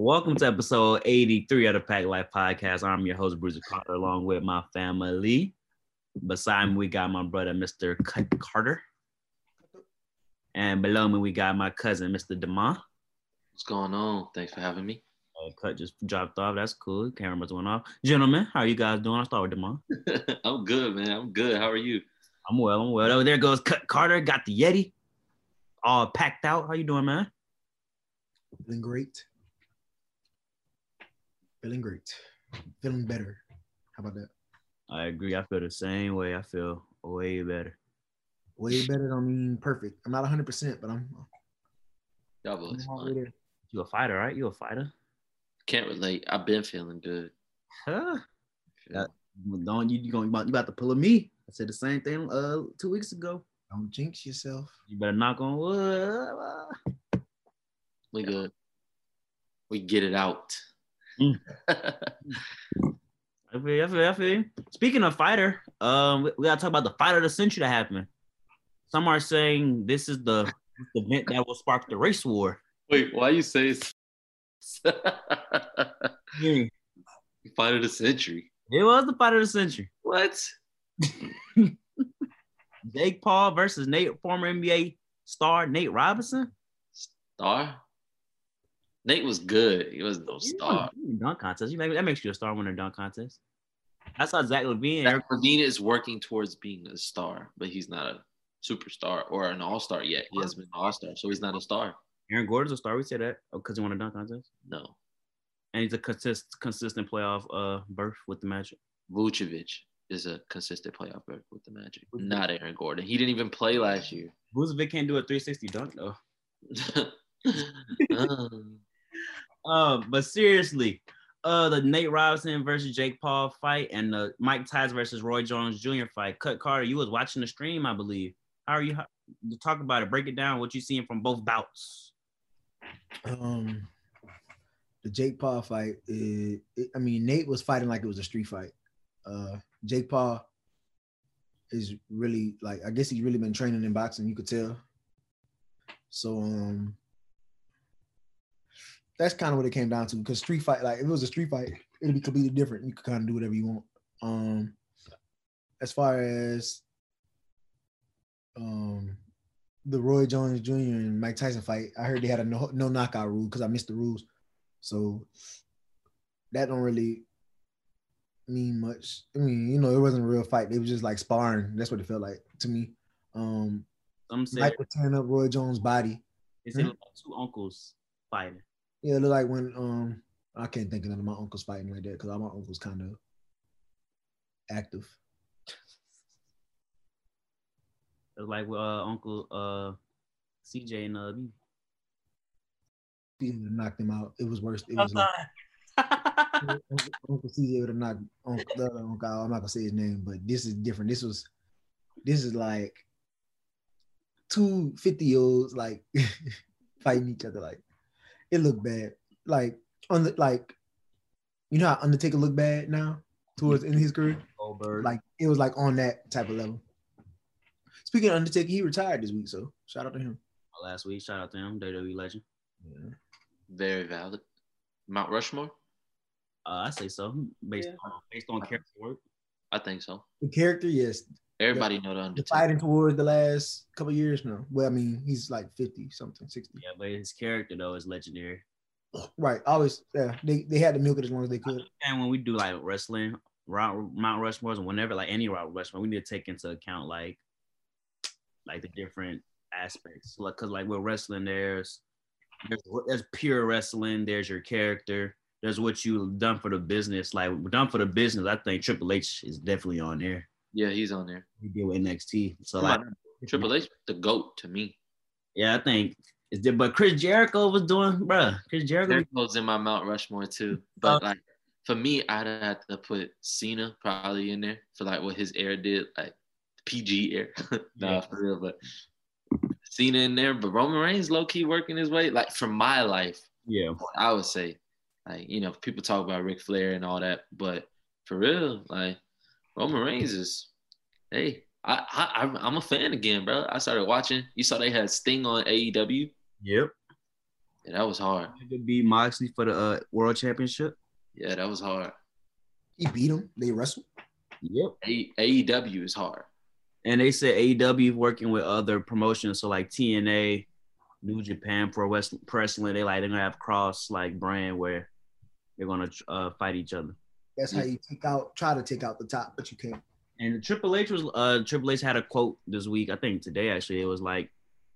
Welcome to episode 83 of the Pack Life Podcast. I'm your host, Bruce Carter, along with my family. Beside me, we got my brother, Mr. Cut Carter. And below me, we got my cousin, Mr. Demont. What's going on? Thanks for having me. Uh, Cut just dropped off. That's cool. Cameras went off. Gentlemen, how are you guys doing? I'll start with Demont. I'm good, man. I'm good. How are you? I'm well. I'm well. Oh, there goes Cut Carter. Got the Yeti all packed out. How you doing, man? Feeling great. Feeling great. Feeling better. How about that? I agree. I feel the same way. I feel way better. Way better. I mean, perfect. I'm not 100, percent but I'm. Y'all boys I'm fine. halfway there. You a fighter, right? You a fighter? Can't relate. I've been feeling good. Huh? Yeah. Don't you, you gonna you about, you about to pull a me? I said the same thing uh two weeks ago. Don't jinx yourself. You better knock on wood. We good. We get it out. Mm. I feel, I feel, I feel. Speaking of fighter, um, we, we gotta talk about the fight of the century that happened. Some are saying this is the, the event that will spark the race war. Wait, why you say it's Yeah, fight of the century? It was the fight of the century. What? Jake Paul versus Nate, former NBA star Nate Robinson. Star? Nate was good. He was no star. Dunk contest. You make, that makes you a star winner dunk contest. I saw Zach LaVine. Zach LaVine is working towards being a star, but he's not a superstar or an all-star yet. He hasn't been an all-star, so he's not a star. Aaron Gordon's a star. We say that because he won a dunk contest, No. and he's a consist, consistent playoff uh berth with the Magic. Vucevic is a consistent playoff berth with the Magic, not Aaron Gordon. He didn't even play last year. Vucevic can't do a 360 dunk though. Um, Uh, but seriously, uh, the Nate Robinson versus Jake Paul fight and the Mike Tyson versus Roy Jones Jr. fight. Cut Carter, you was watching the stream, I believe. How are you? How, talk about it. Break it down. What you seeing from both bouts? Um, the Jake Paul fight. Is, it, I mean, Nate was fighting like it was a street fight. Uh, Jake Paul is really like I guess he's really been training in boxing. You could tell. So um, that's kind of what it came down to. Because street fight, like if it was a street fight, it'd be completely different. You could kind of do whatever you want. Um, as far as um the Roy Jones Jr. and Mike Tyson fight, I heard they had a no, no knockout rule because I missed the rules. So that don't really mean much. I mean, you know, it wasn't a real fight. They was just like sparring. That's what it felt like to me. Um, Some say Mike was tearing up Roy Jones' body. it's like two uncles fighting. Yeah, it looked like when um I can't think of none of my uncles fighting like that because all my uncles kind of active. It was like with uh, Uncle uh, CJ and uh, B. He would have knocked him out. It was worse. It was like Uncle, Uncle CJ would have knocked Uncle, the other uncle. I'm not gonna say his name, but this is different. This was this is like two 50 year olds like fighting each other. Like it looked bad. Like on the like you know how Undertaker looked bad now towards in his career? Goldberg. Like it was like on that type of level. Speaking of Undertaker, he retired this week, so shout out to him. last week. Shout out to him, WWE legend. Yeah. very valid. Mount Rushmore? Uh, I say so. Based Yeah. on based on character work. I think so. The character, yes. Everybody know the The Undertaker. fighting towards the last couple years now. Well, I mean, he's like 50 something, 60. Yeah, but his character though is legendary. Right. Always, yeah. They they had to milk it as long as they could. And when we do like wrestling, Mount Mount Rushmore, or whenever like any Mount Rushmore, we need to take into account like like the different aspects. Like, cause like with wrestling, there's there's, there's pure wrestling. There's your character. There's what you done for the business. Like done for the business. I think Triple H is definitely on there. Yeah, he's on there. He did with NXT. So Come like, on. Triple H, the GOAT to me. yeah, I think it's di- but Chris Jericho was doing, bruh. Chris Jericho. Jericho's in my Mount Rushmore too. But uh, like for me, I'd have to put Cena probably in there for like what his air did, like PG air. nah, Yeah. for real, but Cena in there. But Roman Reigns low key working his way. Like for my life, Yeah. I would say, like, you know, people talk about Ric Flair and all that, but for real, like Roman Reigns is, hey, I, I I'm- I'm a fan again, bro. I started watching. You saw they had Sting on AEW. Yep. Yeah, that was hard. To beat Moxley for the uh, world championship. Yeah, that was hard. He beat him. They wrestled. Yep. A- AEW is hard. And they said AEW working with other promotions, so like TNA, New Japan for Pro Wrestling. They like they're gonna have cross like brand where they're gonna uh, fight each other. That's how you take out, try to take out the top, but you can't. And Triple H was uh Triple H had a quote this week, I think today actually. It was like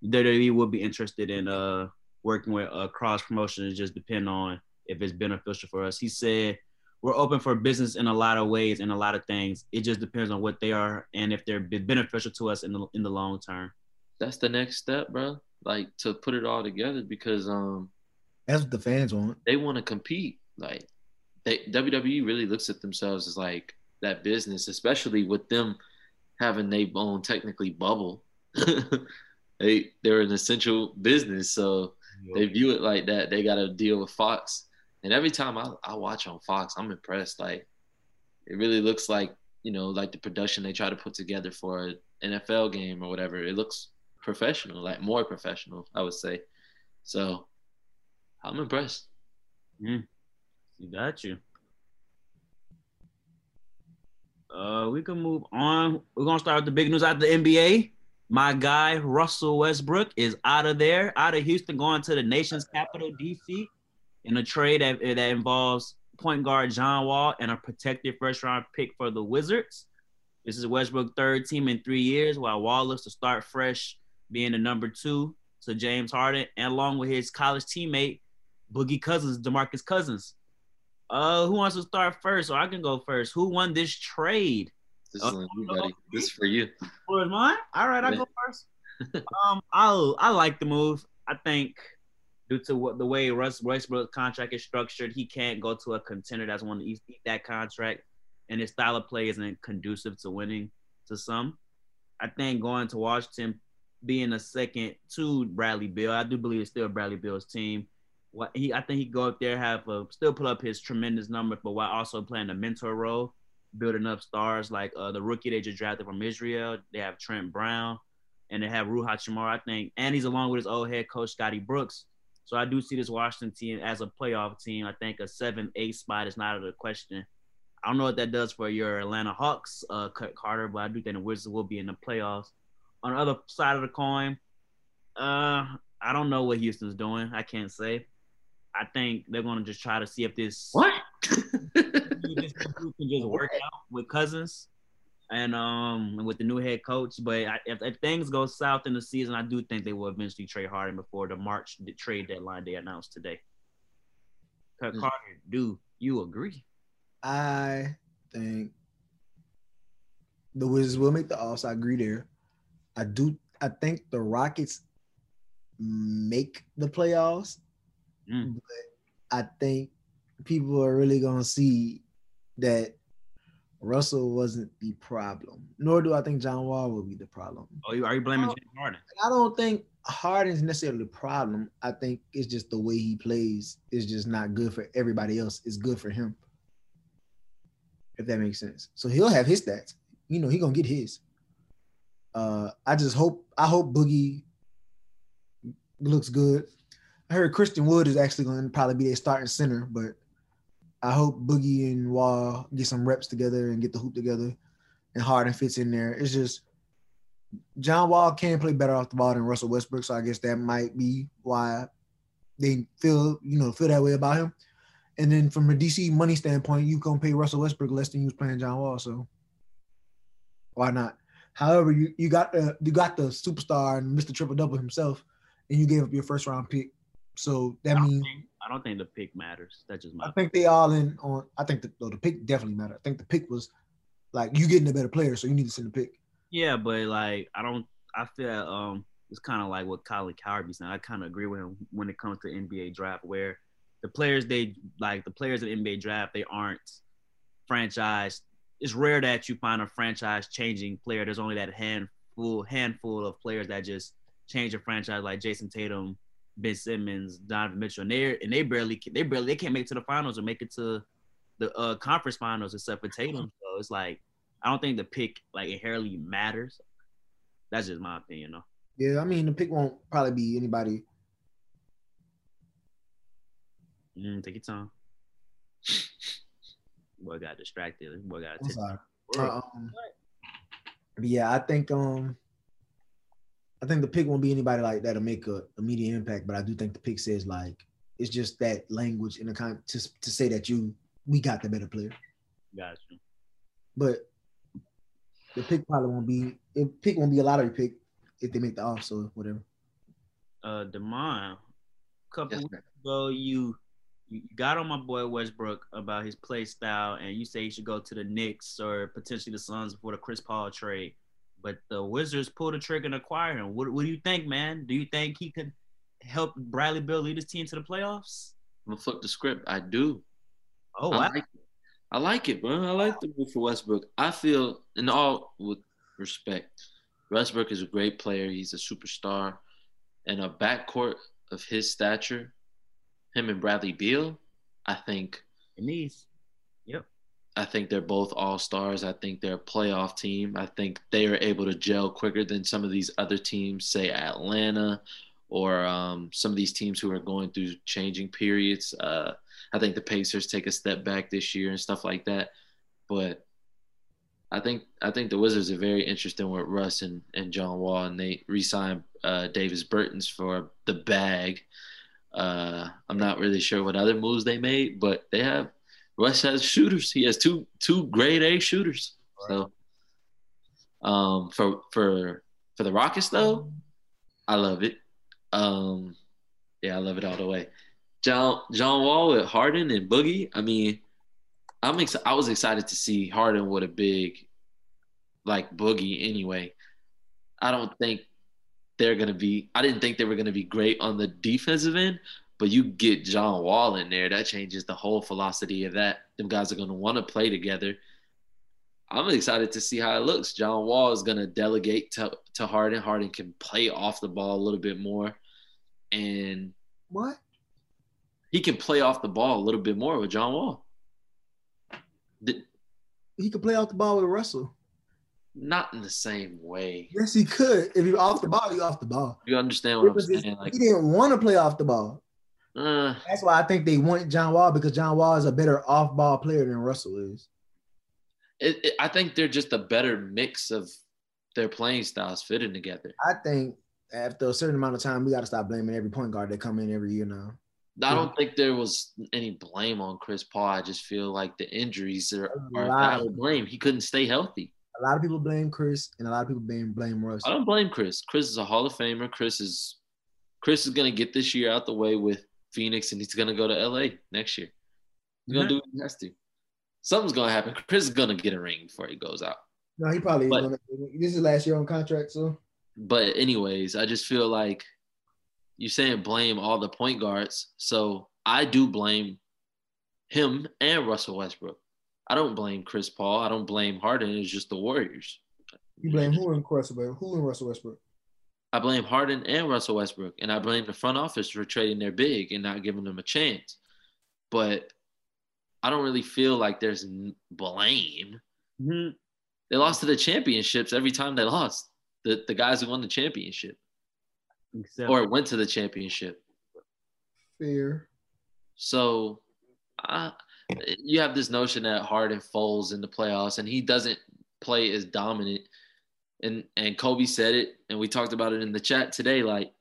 WWE would be interested in uh working with uh cross promotions, just depend on if it's beneficial for us. He said we're open for business in a lot of ways and a lot of things. It just depends on what they are and if they're beneficial to us in the in the long term. That's the next step, bro. Like to put it all together because um that's what the fans want. They want to compete. Like they WWE really looks at themselves as like that business, especially with them having their own technically bubble. they they're an essential business, so they view it like that. They got to deal with Fox, and every time I, I watch on Fox, I'm impressed. Like it really looks like you know like the production they try to put together for an NFL game or whatever. It looks professional, like more professional, I would say. So I'm impressed. Mm. You got you. Uh, we can move on. We're gonna start with the big news out of the NBA. My guy Russell Westbrook is out of there, out of Houston, going to the nation's capital, DC, in a trade that, that involves point guard John Wall and a protected first round pick for the Wizards. This is Westbrook's third team in three years, while Wall looks to start fresh, being the number two to James Harden, and along with his college teammate Boogie Cousins, DeMarcus Cousins. Uh, who wants to start first? Or I can go first. Who won this trade? This is uh, you. This is for you. For mine? All right, I go first. um, I I like the move. I think due to what the way Russ Westbrook's contract is structured, he can't go to a contender that's want to eat that contract, and his style of play isn't conducive to winning to some. I think going to Washington, being a second to Bradley Beal, I do believe it's still Bradley Beal's team what he I think he go up there have a, still put up his tremendous number, but while also playing a mentor role, building up stars like uh, the rookie they just drafted from Israel. They have Trent Brown, and they have Rui Hachimura, I think, and he's along with his old head coach Scotty Brooks. So I do see this Washington team as a playoff team. I think a seven, eight spot is not out of the question. I don't know what that does for your Atlanta Hawks, uh, Carter, but I do think the Wizards will be in the playoffs. On the other side of the coin, uh, I don't know what Houston's doing. I can't say. I think they're gonna just try to see if this what this can just work out with Cousins and um with the new head coach. But I, if, if, things go south in the season, I do think they will eventually trade Harden before the March the trade deadline they announced today. Mm. Carter, do you agree? I think the Wizards will make the offs. I agree there. I do. I think the Rockets make the playoffs. Mm. But I think people are really gonna see that Russell wasn't the problem. Nor do I think John Wall will be the problem. Oh, you are you blaming James Harden? I don't think Harden's necessarily the problem. I think it's just the way he plays is just not good for everybody else. It's good for him. If that makes sense. So he'll have his stats. You know, he gonna get his. Uh I just hope I hope Boogie looks good. I heard Christian Wood is actually going to probably be their starting center, but I hope Boogie and Wall get some reps together and get the hoop together, and Harden fits in there. It's just John Wall can play better off the ball than Russell Westbrook, so I guess that might be why they feel you know feel that way about him. And then from a DC money standpoint, you gonna pay Russell Westbrook less than you was playing John Wall, so why not? However, you, you got the you got the superstar and Mr. Triple Double himself, and you gave up your first round pick so that I means think, I don't think the pick matters. That's just my. I think they all in on. I think the, the pick definitely matter. I think the pick was like you getting a better player, so you need to send the pick. Yeah, but like I don't. I feel um it's kind of like what Colin Cowherd saying. I kind of agree with him when it comes to NBA draft, where the players they like the players in NBA draft they aren't franchise. It's rare that you find a franchise changing player. There's only that handful handful of players that just change a franchise, like Jayson Tatum Ben Simmons, Donovan Mitchell, and they and they barely they barely they can't make it to the finals or make it to the uh, conference finals except for Tatum. So it's like I don't think the pick like inherently matters. That's just my opinion, though. Yeah, I mean the pick won't probably be anybody Mm, take your time. Boy got distracted. Boy got. I'm sorry. Uh, um, yeah, I think um, I think the pick won't be anybody like that'll make a immediate impact. But I do think the pick says like it's just that language in the kind to to say that you we got the better player. Got you. But the pick probably won't be. The pick won't be a lottery pick if they make the off. So whatever. Uh, Demond, a couple Yes, weeks ago, you you got on my boy Westbrook about his play style, and you say he should go to the Knicks or potentially the Suns before the Chris Paul trade. But the Wizards pulled the trigger and acquired him. What, what do you think, man? Do you think he could help Bradley Beal lead his team to the playoffs? I'm gonna flip the script. I do. Oh, I wow. like it. I like it, bro. I like the move for Westbrook. I feel, in all with respect, Westbrook is a great player. He's a superstar, and a backcourt of his stature, him and Bradley Beal, I think. it needs. I think they're both all stars. I think they're a playoff team. I think they are able to gel quicker than some of these other teams, say Atlanta or um, some of these teams who are going through changing periods. Uh, I think the Pacers take a step back this year and stuff like that. But I think I think the Wizards are very interesting with Russ and, and John Wall, and they re-signed uh, Davis Bertans for the bag. Uh, I'm not really sure what other moves they made, but they have Russ has shooters. He has two two grade A shooters. So um for for for the Rockets though, I love it. Um yeah, I love it all the way. John John Wall with Harden and Boogie. I mean, I'm ex- I was excited to see Harden with a big like Boogie anyway. I don't think they're gonna be I didn't think they were gonna be great on the defensive end, but you get John Wall in there, that changes the whole philosophy of that. Them guys are gonna want to play together. I'm excited to see how it looks. John Wall is gonna delegate to, to Harden. Harden can play off the ball a little bit more. And What? he can play off the ball a little bit more with John Wall. The- He could play off the ball with Russell. not in the same way. Yes, he could. If he off the ball, he off the ball. You understand what I'm saying? Like, he didn't want to play off the ball. Uh, That's why I think they want John Wall because John Wall is a better off ball player than Russell is. it, it, I think they're just a better mix of their playing styles fitting together. I think after a certain amount of time, we got to stop blaming every point guard that come in every year now. I don't think there was any blame on Chris Paul. I just feel like the injuries are, A are lot. valid blame. He couldn't stay healthy. A lot of people blame Chris, and a lot of people blame blame Russ. I don't blame Chris. Chris is a Hall of Famer. Chris is Chris is gonna get this year out the way with Phoenix, and he's gonna go to LA next year. He's gonna mm-hmm. do what he has to. Something's gonna happen. Chris is gonna get a ring before he goes out. No, he probably. But- this is last year on contract, so But anyways, I just feel like you're saying blame all the point guards. So I do blame him and Russell Westbrook. I don't blame Chris Paul. I don't blame Harden. It's just the Warriors. you blame who in Russell Westbrook? Who in Russell Westbrook? I blame Harden and Russell Westbrook, and I blame the front office for trading their big and not giving them a chance. But I don't really feel like there's n- blame. Mhm. They lost to the championships every time they lost. The the guys who won the championship Except or went to the championship. Fair. So I, you have this notion that Harden falls in the playoffs and he doesn't play as dominant. And and Kobe said it, and we talked about it in the chat today. Like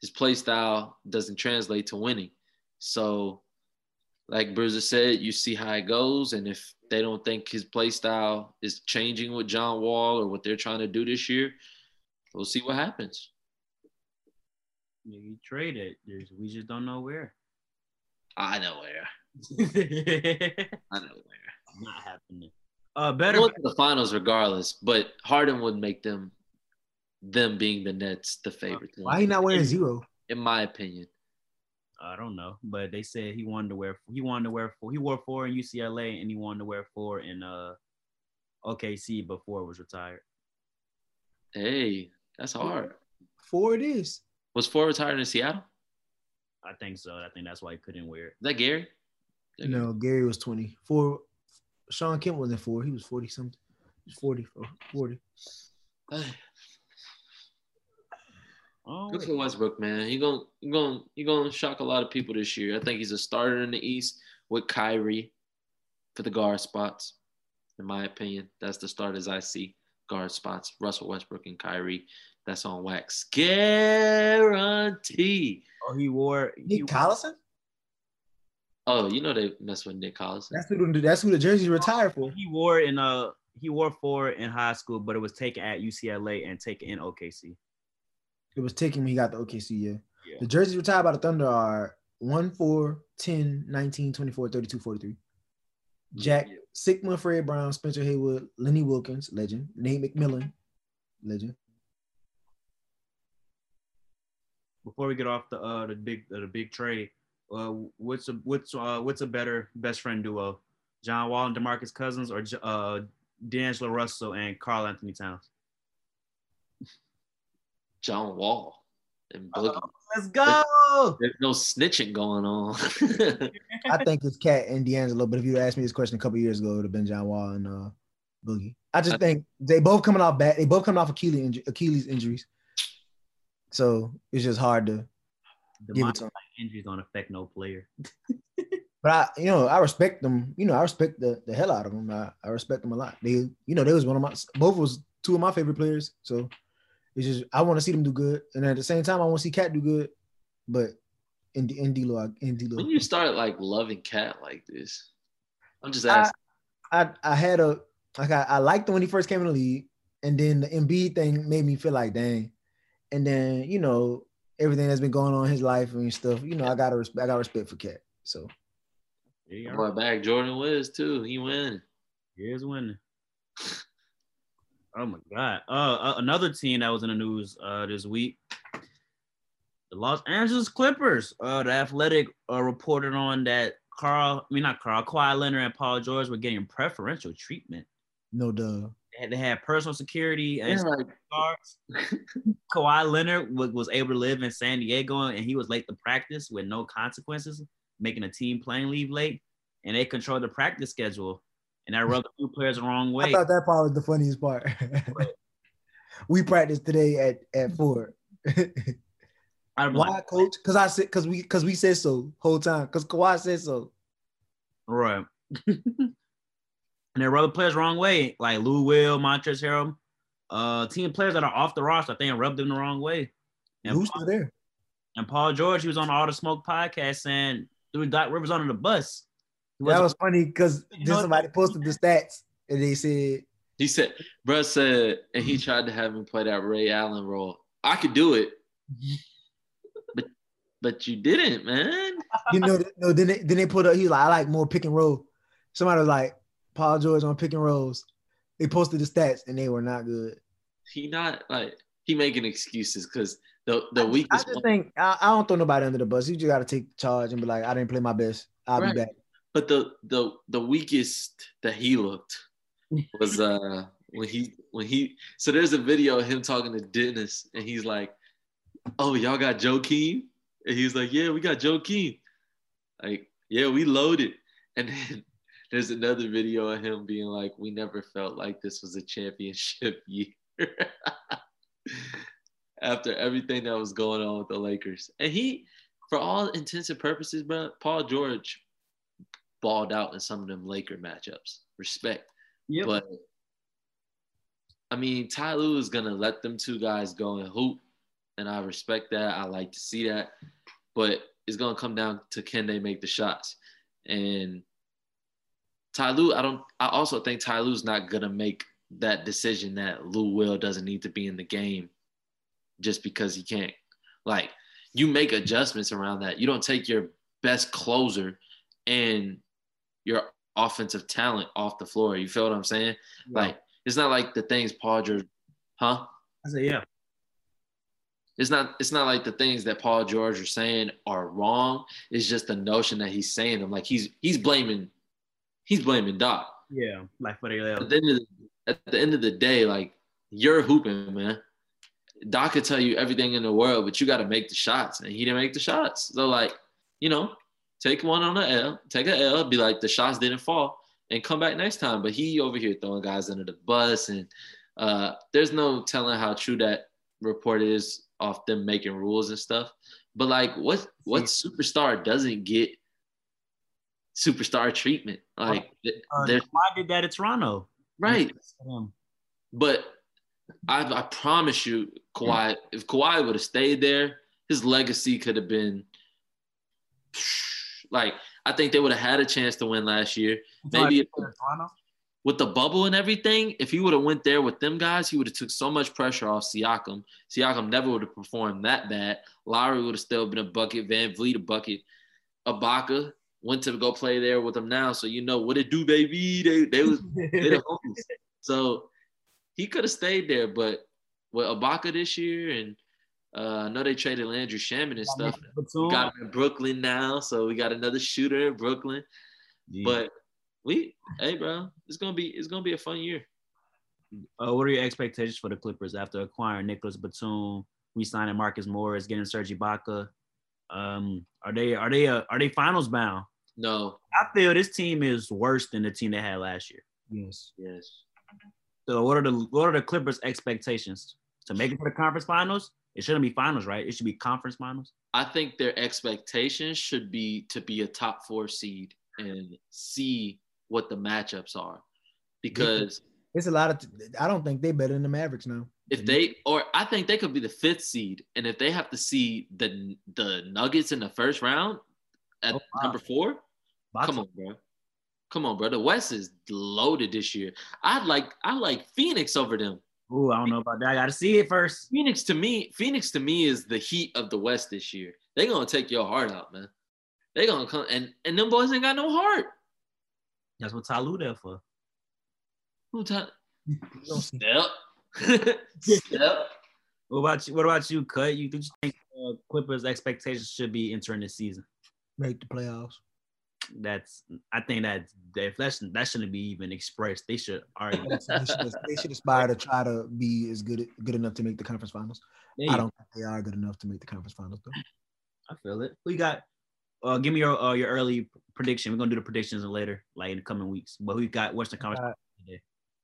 his play style doesn't translate to winning. So, like Bruiser said, you see how it goes, and if they don't think his play style is changing with John Wall or what they're trying to do this year, we'll see what happens. you trade it. There's, we just don't know where. I know where. I know where. Not happening. Uh, Better better. going to the finals regardless, but Harden would make them, them being the Nets, the favorite team, Why he not wearing zero? in my opinion. I don't know, but they said he wanted to wear. He wanted to wear four. He wore four in UCLA, and he wanted to wear four in uh OKC before it was retired. Hey, that's hard. Four it is. Was four retired in Seattle? I think so. I think that's why he couldn't wear it. Is that Gary? No, Gary was twenty. Four. Shawn Kemp wasn't four. He was forty something. He was 40, 40. Oh, Good for Westbrook, man. He going he gonna he going to shock a lot of people this year. I think he's a starter in the East with Kyrie for the guard spots. In my opinion, that's the starters I see. Guard spots: Russell Westbrook and Kyrie. That's on wax. Guarantee. Oh, he wore Nick Collison. Oh, you know they mess with Nick Collison. That's who. That's who the jersey's retired for. He wore in uh he wore four in high school, but it was taken at UCLA and taken in OKC. It was taken when he got the OKC, yeah. yeah. The jerseys retired by the Thunder are 1, 4, 10, 19, 24, 32, 43. Jack, yeah. Sikma, Fred Brown, Spencer Haywood, Lenny Wilkens, legend. Nate McMillan, legend. Before we get off the uh the big uh, the big trade, uh what's a what's uh what's a better best friend duo, John Wall and Demarcus Cousins or uh D'Angelo Russell and Karl-Anthony Towns? John Wall and Boogie. Oh, let's go. There's, no snitching going on. I think it's Cat and D'Angelo, but if you asked me this question a couple years ago, it would have been John Wall and uh, Boogie. I just I, think they both coming off bad. They both coming off Achilles, Achilles injuries, so it's just hard to the give it to them. Injuries don't affect no player. but I, you know, I respect them. You know, I respect the, the hell out of them. I, I respect them a lot. They, you know, they was one of my both was two of my favorite players. So it's just I want to see them do good, and at the same time, I want to see Cat do good. But in in D-Lo, in D-Lo. When you start like loving Cat like this, I'm just asking. I I, I had a like I, I liked him when he first came in the league, and then the Embiid thing made me feel like dang, and then you know everything that's been going on in his life and stuff. You know, I got to respect. I got respect for Cat. So. Yeah, brought back Jordan Wiz too. He win. He is winning. Oh my God! Uh, uh, another team that was in the news uh, this week, the Los Angeles Clippers. Uh, the Athletic uh, reported on that Carl, I mean not Carl, Kawhi Leonard and Paul George were getting preferential treatment. No duh. They had, they had personal security and cards. Kawhi Leonard was, was able to live in San Diego and he was late to practice with no consequences, making a team playing leave late, and they controlled the practice schedule and I rubbed a few players the wrong way. I thought that part was the funniest part. we practiced today at at four. Why, like, coach? Because I said because we because we said so whole time. Because Kawhi said so. Right. And they rub the players wrong way, like Lou Will, Montrezl Harrell, uh, team players that are off the roster. I think rubbed them the wrong way. And Who's still there? And Paul George, he was on All the Smoke podcast saying threw Doc Rivers under the bus. That was funny because then somebody posted the stats and they said he said, bro said, and he tried to have him play that Ray Allen role. I could do it, but but you didn't, man. You know, no. Then they, then they put up. He's like, I like more pick and roll. Somebody was like Paul George on pick and rolls. They posted the stats and they were not good. He not like he making excuses because the the weakest. I just think I, I, don't throw nobody under the bus. You just got to take charge and be like, I didn't play my best. I'll right. be back. But the the the weakest that he looked was uh when he when he so there's a video of him talking to Dennis and he's like, Oh, y'all got Joakim? And he's like, Yeah, we got Joakim. Like, yeah, we loaded. And then there's another video of him being like, We never felt like this was a championship year. After everything that was going on with the Lakers. And he, for all intents and purposes, bro, Paul George balled out in some of them Laker matchups. Respect. Yep. But I mean, Ty Lue is gonna let them two guys go and hoop, and I respect that. I like to see that, but it's gonna come down to can they make the shots. And Ty Lue, I don't. I also think Ty Lue's not gonna make that decision that Lou Will doesn't need to be in the game just because he can't. Like you make adjustments around that. You don't take your best closer and your offensive talent off the floor. You feel what I'm saying? Yeah. Like it's not like the things Paul George, huh? I say yeah. It's not. It's not like the things that Paul George are saying are wrong. It's just the notion that he's saying them. Like he's he's blaming, he's blaming Doc. Yeah, like for the, at the end of the, at the end of the day, like you're hooping, man. Doc could tell you everything in the world, but you got to make the shots, and he didn't make the shots. So like, you know, take one on the L, take a L, be like the shots didn't fall, and come back next time. But he over here throwing guys under the bus, and uh, there's no telling how true that report is off them making rules and stuff. But like, what what superstar doesn't get superstar treatment? Like, uh, why did that at Toronto? Right. But I, I promise you, Kawhi, if Kawhi would have stayed there, his legacy could have been like I think they would have had a chance to win last year. Maybe with the bubble and everything, if he would have went there with them guys, he would have took so much pressure off Siakam. Siakam never would have performed that bad. Lowry would have still been a bucket. VanVleet a bucket. Ibaka went to go play there with them now, so you know what it do, baby. They they was they the homies. So he could have stayed there, but with Ibaka this year and uh, I know they traded Landry Shamet and stuff. We got him in Brooklyn now, so we got another shooter in Brooklyn. Yeah. But we, hey, bro, it's gonna be it's gonna be a fun year. Uh, what are your expectations for the Clippers after acquiring Nicolas Batum, re-signing Marcus Morris, getting Serge Ibaka? Um, are they are they uh, are they finals bound? No, I feel this team is worse than the team they had last year. Yes, yes. So what are the what are the Clippers' expectations to make it to the conference finals? It shouldn't be finals, right? It should be conference finals. I think their expectations should be to be a top four seed and see what the matchups are, because it's a lot of. I don't think they're better than the Mavericks now. If they or I think they could be the fifth seed, and if they have to see the the Nuggets in the first round at oh, wow. number four, come on, bro. Come on, bro. The West is loaded this year. I'd like I like Phoenix over them. Ooh, I don't know about that. I got to see it first. Phoenix to me, Phoenix to me is the heat of the West this year. They're gonna take your heart out, man. They're gonna come and and them boys ain't got no heart. That's what Ty Lue there for. Who Ty? Step. Step. What about you? What about you, Cut? You, you think uh, Clippers' expectations should be entering this season? Make the playoffs that's I think that that that shouldn't be even expressed. They should already. they, should, they should aspire to try to be as good good enough to make the conference finals. I don't think they are good enough to make the conference finals though. I feel it. We got. Uh, give me your uh, your early prediction. We're gonna do the predictions later, like in the coming weeks. But we got Western Conference. Uh,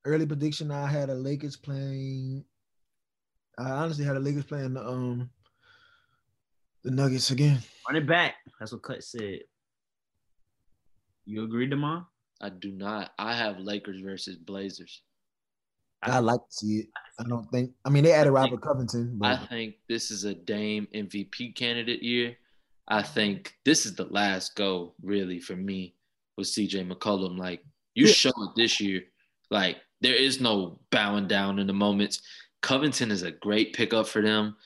early prediction. I had a Lakers playing. I honestly had a Lakers playing the um the Nuggets again. Run it back. That's what Cut said. You agree, Demar? I do not. I have Lakers versus Blazers. I like to see it. I don't think. I mean, they added Robert think, Covington. But. I think this is a Dame MVP candidate year. I think this is the last go really for me with CJ McCollum. Like you yeah. show it this year. Like there is no bowing down in the moments. Covington is a great pickup for them.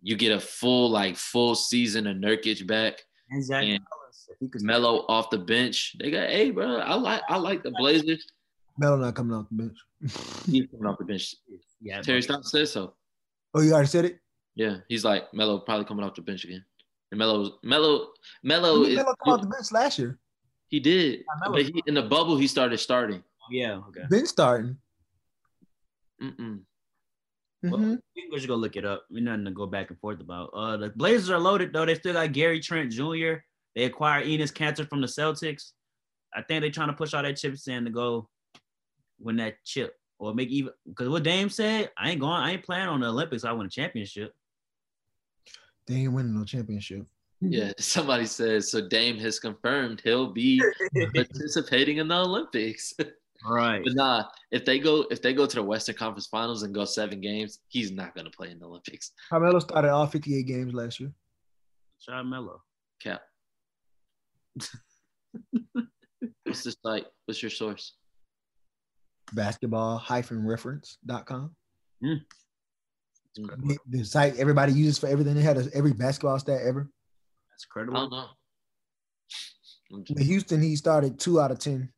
You get a full like full season of Nurkic back. Exactly. And Melo off the bench. They got, hey, bro, I like I like the Blazers. Melo not coming off the bench. he's coming off the bench. Yeah, Terry Stotts said so. Oh, you already said it. Yeah, he's like Melo probably coming off the bench again. And Melo, Melo, Melo is. Melo come off the bench last year. He did, but he, in the bubble he started starting. Yeah, okay. Been starting. Mm-mm. Well, mm-hmm. we just go look it up. We're nothing to go back and forth about. Uh, the Blazers are loaded though. They still got Gary Trent Jr. They acquired Enes Kanter from the Celtics. I think they're trying to push all that chips in to go win that chip or make even because what Dame said, I ain't going, I ain't playing on the Olympics. I win a championship. They ain't winning no championship. Yeah, somebody says so. Dame has confirmed he'll be participating in the Olympics. Right. But nah, if they go if they go to the Western Conference Finals and go seven games, he's not gonna play in the Olympics. Carmelo started all 58 games last year. Shout Melo. Cap. What's the site? What's your source? Basketball-reference.com. Mm. The, the site everybody uses for everything. They had a, every basketball stat ever. That's incredible. I don't know. In Houston, he started two out of ten.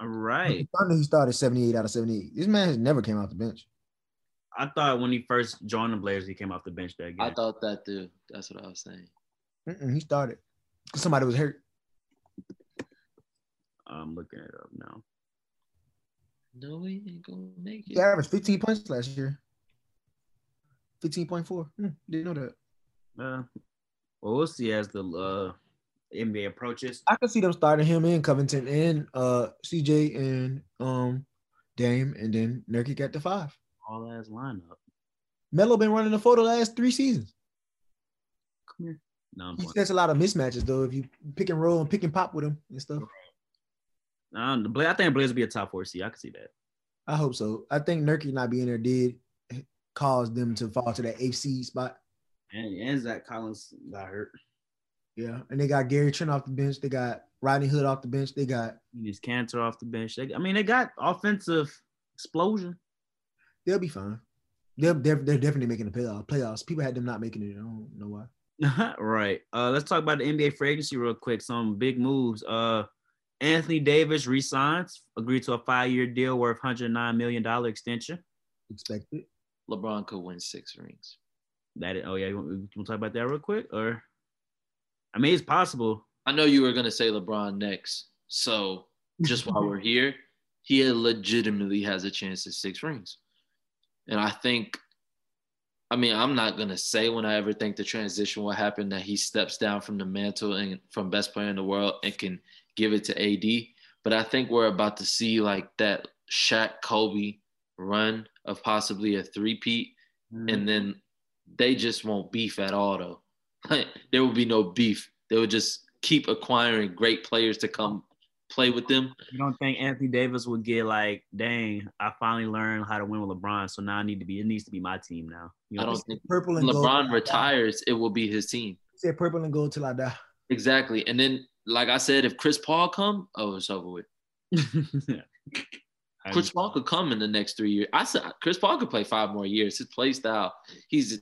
All right. Thunder, he started 78 out of 78. This man has never came off the bench. I thought when he first joined the Blazers, he came off the bench that game. I thought that too. That's what I was saying. Mm-mm, he started because somebody was hurt. I'm looking it up now. No, he ain't gonna make it. He averaged 15 points last year. 15.4. Hmm, didn't know that. Uh, well, we'll see as the uh, NBA approaches. I can see them starting him in Covington and uh, CJ and um, Dame, and then Nurkic at the five. All as lineup. Melo been running the photo last three seasons. Come here. No, I'm He sets a lot of mismatches though. If you pick and roll and pick and pop with him and stuff, The Bla- I think Blaze will be a top four seed. I can see that. I hope so. I think Nurkic not being there did cause them to fall to that seed spot. And, and Zach Collins got hurt. Yeah, and they got Gary Trent off the bench. They got Rodney Hood off the bench. They got Enes Kanter off the bench. They, I mean, they got offensive explosion. they'll be fine. They're, they're, they're definitely making the playoffs. Playoffs. People had them not making it. I don't know why. right. Uh, let's talk about the NBA free agency real quick. Some big moves. Uh, Anthony Davis resigns, agreed to a five-year deal worth $109 million extension. Expected. LeBron could win six rings. That is, oh yeah, you want, you want to talk about that real quick? Or I mean, it's possible. I know you were gonna say LeBron next, so just while we're here, he legitimately has a chance at six rings, and I think. I mean, I'm not gonna say when I ever think the transition will happen that he steps down from the mantle and from best player in the world and can give it to AD. But I think we're about to see like that Shaq Kobe run of possibly a three-peat mm. and then they just won't beef at all though. Like there will be no beef. They would just keep acquiring great players to come play with them. You don't think Anthony Davis would get like, dang, I finally learned how to win with LeBron, so now I need to be. It needs to be my team now. You I don't think Purple and when gold. LeBron retires, it will be his team. He said purple and gold till I die. Exactly. And then, like I said, if Chris Paul come, oh, it's over with. I- Chris Paul could come in the next three years. I said Chris Paul could play five more years. His play style, he's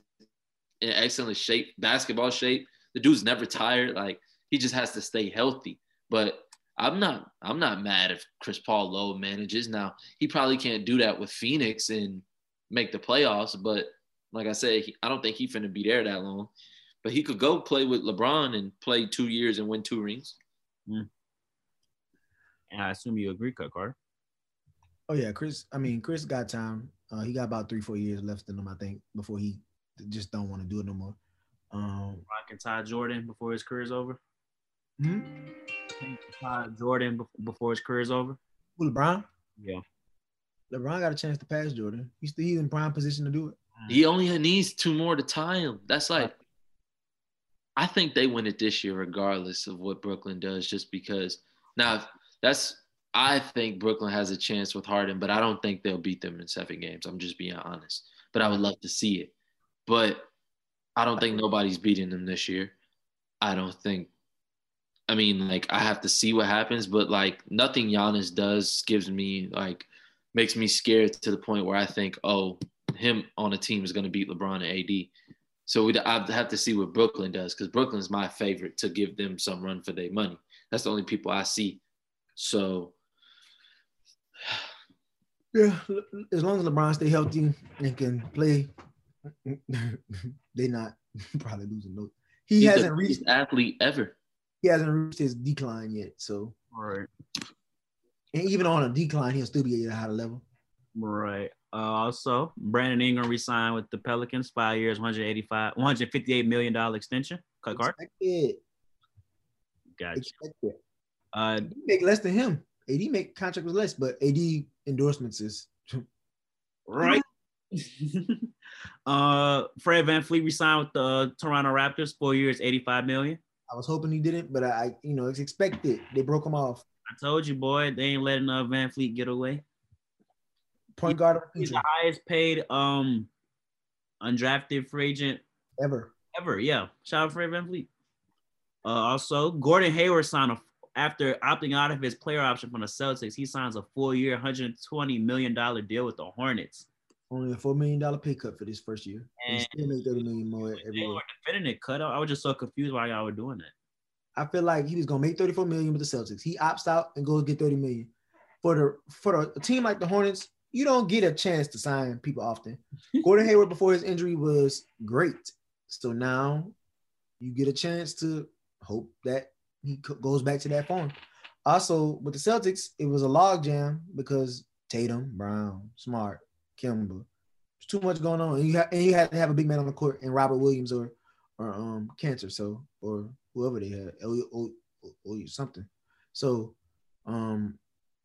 in excellent shape, basketball shape. The dude's never tired. Like he just has to stay healthy. But I'm not I'm not mad if Chris Paul low manages. Now he probably can't do that with Phoenix and make the playoffs. But like I said, he, I don't think he finna be there that long. But he could go play with LeBron and play two years and win two rings. and I assume you agree, Cut Carter. Oh yeah, Chris. I mean, Chris got time. Uh, he got about three, four years left in him, I think, before he just don't want to do it no more. Um, Rocking Ty Jordan before his career's over. hmm? Ty Jordan before his career's over. Who, LeBron. Yeah. LeBron got a chance to pass Jordan. He's still he's in prime position to do it. Mm. He only needs two more to tie him. That's like, I think they win it this year, regardless of what Brooklyn does, just because. Now, that's, I think Brooklyn has a chance with Harden, but I don't think they'll beat them in seven games. I'm just being honest. But I would love to see it. But I don't think nobody's beating them this year. I don't think. I mean, like, I have to see what happens, but like, nothing Giannis does gives me, like, makes me scared to the point where I think, oh, him on a team is going to beat LeBron and AD. So we I have to see what Brooklyn does because Brooklyn's my favorite to give them some run for their money. That's the only people I see. So Yeah, as long as LeBron stay healthy and can play, they not probably losing no. He he's hasn't reached athlete ever. he hasn't reached his decline yet. So Right. and even on a decline, he'll still be at a high level. Right. Uh, also, Brandon Ingram resigned with the Pelicans, five years, 185, 158 million dollar extension. Cut card. Expected. Gotcha. Expected. Uh, make less than him. AD make contract was less, but AD endorsements is right. uh, Fred VanVleet resigned with the Toronto Raptors, four years, 85 million. I was hoping he didn't, but I, you know, it's expected. They broke him off. I told you, boy, they ain't letting uh, Van Fleet get away. Point guard He's the highest paid um undrafted free agent ever. ever. Yeah, shout out Fred VanVleet. Uh, also, Gordon Hayward signed a after opting out of his player option from the Celtics. He signs a four-year, 120 million dollar deal with the Hornets. Only a four million dollar pay cut for this first year. And still make thirty million more every year. defending it cut. I was just so confused why y'all were doing that. I feel like he was gonna make 34 million with the Celtics. He opts out and goes get 30 million. For the for the, a team like the Hornets, you don't get a chance to sign people often. Gordon Hayward before his injury was great. So now you get a chance to hope that he goes back to that form. Also, with the Celtics, it was a log jam because Tatum, Brown, Smart, Kemba. There's too much going on. And you, ha- and you had to have a big man on the court and Robert Williams or or um Kanter, so or whoever they had, or, or, or something. So um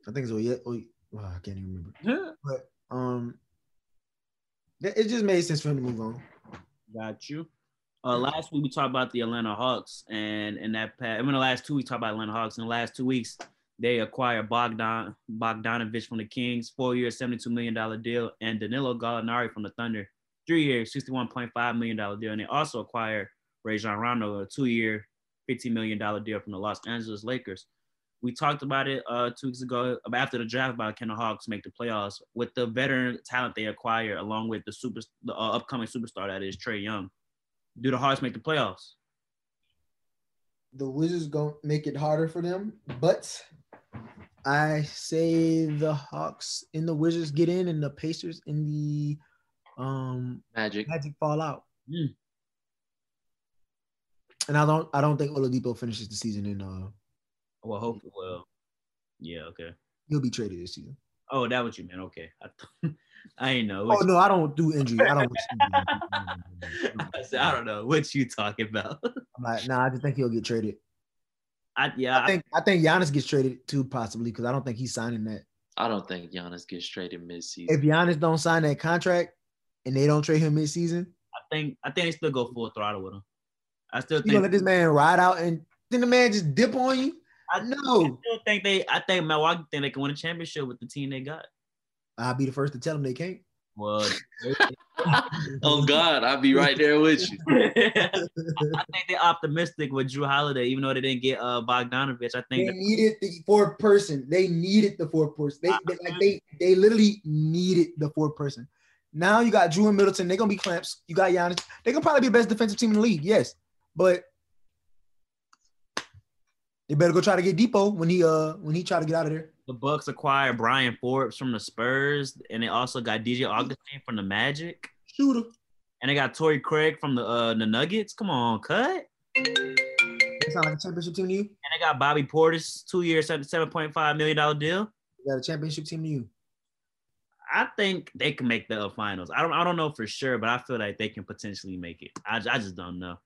I think it's oh, I can't even remember. But um It just made sense for him to move on. Got you. Uh, last week we talked about the Atlanta Hawks, and in that past, I mean, the last two weeks talked about Atlanta Hawks. In the last two weeks, they acquired Bogdan Bogdanovich from the Kings, four year, seventy-two million dollar deal, and Danilo Gallinari from the Thunder, three year, sixty-one point five million dollar deal, and they also acquired Rajon Rondo, a two year, fifteen million dollar deal from the Los Angeles Lakers. We talked about it uh, two weeks ago after the draft about can the Hawks make the playoffs with the veteran talent they acquire, along with the super, the uh, upcoming superstar that is Trae Young do the Hawks make the playoffs? The Wizards gonna make it harder for them, but I say the Hawks and the Wizards get in, and the Pacers in the um Magic Magic fall out. Mm. And I don't I don't think Oladipo finishes the season in uh well hopefully well yeah okay he'll be traded this season. Oh, that what you meant. Okay. I, I ain't know. oh no, I don't do injury. I don't. I, said, I don't know what you talking about. I'm like, nah, I just think he'll get traded. I yeah. I think I, I think Giannis gets traded too, possibly because I don't think he's signing that. I don't think Giannis gets traded mid-season. If Giannis don't sign that contract and they don't trade him mid-season, I think I think they still go full throttle with him. I still you think gonna let this man ride out and then the man just dip on you. I know. I still think they. I think Milwaukee think they can win a championship with the team they got. I'll be the first to tell them they can't. Well, oh God, I'll be right there with you. I think they're optimistic with Jrue Holiday, even though they didn't get uh Bogdanovich. I think they needed the fourth person. They needed the fourth person. They, they like they they literally needed the fourth person. Now you got Jrue and Middleton. They're gonna be clamps. You got Giannis. They're gonna probably be the best defensive team in the league. Yes, but they better go try to get Dipo when he uh when he try to get out of there. The Bucks acquired Bryn Forbes from the Spurs, and they also got DJ Augustin from the Magic. Shooter. And they got Torrey Craig from the uh the Nuggets. Come on, cut. That sound like a championship team to you? And they got Bobby Portis, two years, seven point five million dollar deal. You got a championship team to you. I think they can make the finals. I don't I don't know for sure, but I feel like they can potentially make it. I, I just don't know.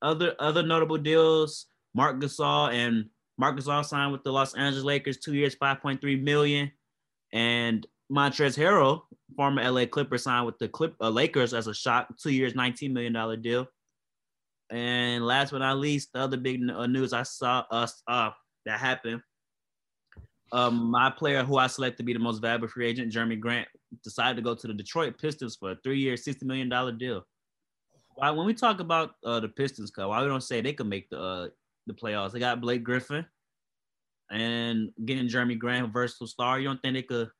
Other other notable deals, Marc Gasol and Marc Gasol signed with the Los Angeles Lakers, two years, 5.3 million. And Montrezl Harrell, former LA Clipper, signed with the Clip uh, Lakers as a shock, two years, $19 million deal. And last but not least, the other big uh, news I saw us uh, that happened. Um, my player who I selected to be the most valuable free agent, Jerami Grant, decided to go to the Detroit Pistons for a three-year, $60 million deal. Why, when we talk about uh, the Pistons, why we don't say they could make the uh, the playoffs. They got Blake Griffin and getting Jerami Grant, versatile star. You don't think they could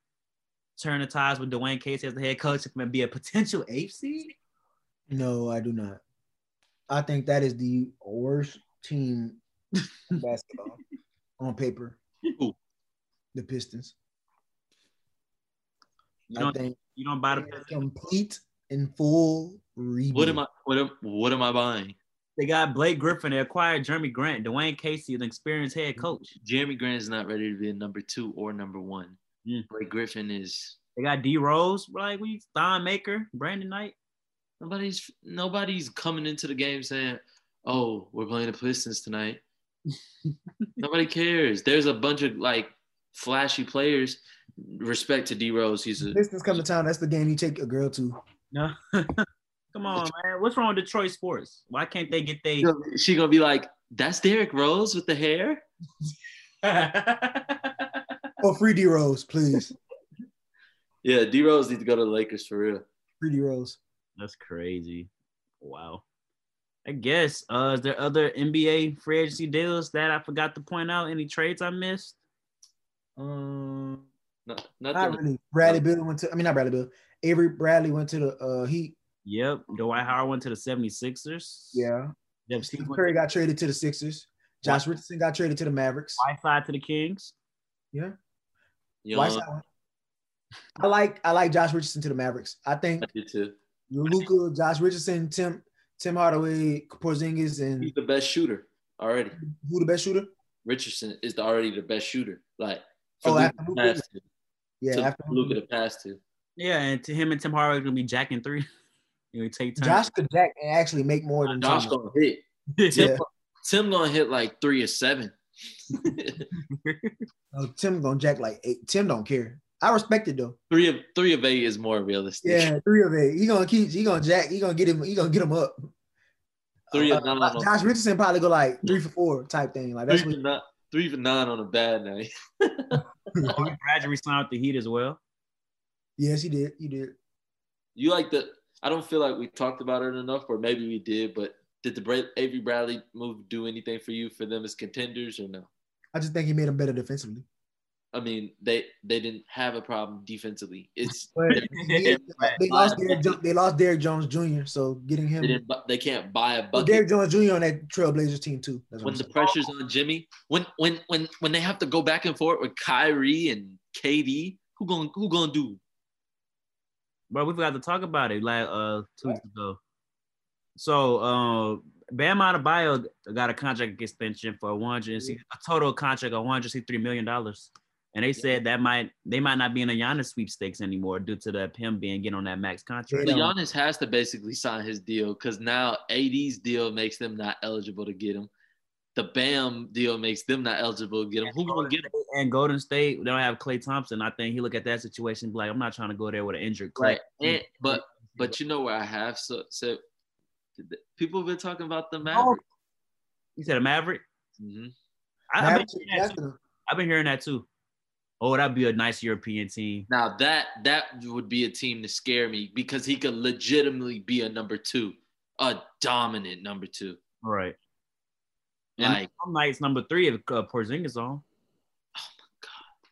turn the ties with Dwane Casey as the head coach and be a potential eighth seed? No, I do not. I think that is the worst team basketball on paper. Ooh. The Pistons. You don't, I think you don't buy the complete and full rebuild. What am I what am, what am I buying? They got Blake Griffin. They acquired Jerami Grant, Dwane Casey, an experienced head coach. Jerami Grant is not ready to be a number two or number one. Mm. Blake Griffin is. They got D Rose, like we Thon Maker, Brandon Knight. Nobody's nobody's coming into the game saying, "Oh, we're playing the Pistons tonight." Nobody cares. There's a bunch of like flashy players. Respect to D Rose. He's a Pistons come to town. That's the game you take a girl to. No. Come on, man. What's wrong with Detroit sports? Why can't they get they? She gonna be like, "That's Derrick Rose with the hair." oh, free D Rose, please. Yeah, D Rose needs to go to the Lakers for real. Free D Rose. That's crazy. Wow. I guess. Uh, is there other NBA free agency deals that I forgot to point out? Any trades I missed? Um, no, not really. Bradley Beal went to. I mean, not Bradley Beal. Avery Bradley went to the uh, Heat. Yep. Dwight Howard went to the 76ers. Yeah. Steve Curry got traded to the Sixers. Josh Richardson got traded to the Mavericks. Whiteside to the Kings. Yeah. Whiteside. I like I like Josh Richardson to the Mavericks. I think I do too. Luka, Josh Richardson, Tim Tim Hardaway, Porzingis, and he's the best shooter already. Who the best shooter? Richardson is the, already the best shooter. Like for oh, Luka after Luka, to, yeah, to after Luka to pass to. Yeah, and to him and Tim Hardaway gonna be jacking three. You know, take time. Josh could jack and actually make more than Josh Tim. gonna hit. Tim, yeah. Tim gonna hit like three or seven. oh, Tim gonna jack like eight. Tim don't care. I respect it though. Three of three of eight is more realistic. Yeah, three of eight. He gonna keep. He gonna jack. He gonna get him. He gonna get him up. Three Uh, of nine. uh, Josh Richardson probably go like three for four type thing. Like three that's for what. nine. Three for nine on a bad night. Bradley signed with the Heat as well. yes, he did. He did. You like the? I don't feel like we talked about it enough, or maybe we did. But did the Avery Bradley move do anything for you for them as contenders or no? I just think he made them better defensively. I mean, they they didn't have a problem defensively. It's they, lost Derrick, they lost Derrick Jones Jr. So getting him they They can't buy a well, bucket. Derrick Jones Jr. on that Trailblazers team too. When the saying. pressure's on Jimmy, when when when when they have to go back and forth with Kyrie and KD, who going who gonna do? But we forgot to talk about it like uh two weeks ago. So uh Bam Adebayo got a contract extension for 100 a total contract of 163 million dollars. And they said that might they might not be in a Giannis sweepstakes anymore due to the him being getting on that max contract. So. Giannis has to basically sign his deal because now AD's deal makes them not eligible to get him. The Bam deal makes them not eligible to get him. Who gonna get him? And Golden State, they don't have Klay Thompson. I think he look at that situation like, I'm not trying to go there with an injured Klay. Right. And, but but you know where I have so so people have been talking about the Mavericks. you said a Maverick. Mm-hmm. I, have been hearing that too. I've been hearing that too. Oh, that'd be a nice European team. Now that that would be a team to scare me because he could legitimately be a number two, a dominant number two. All right. And Like some nights number three if uh, Porzingis on. Oh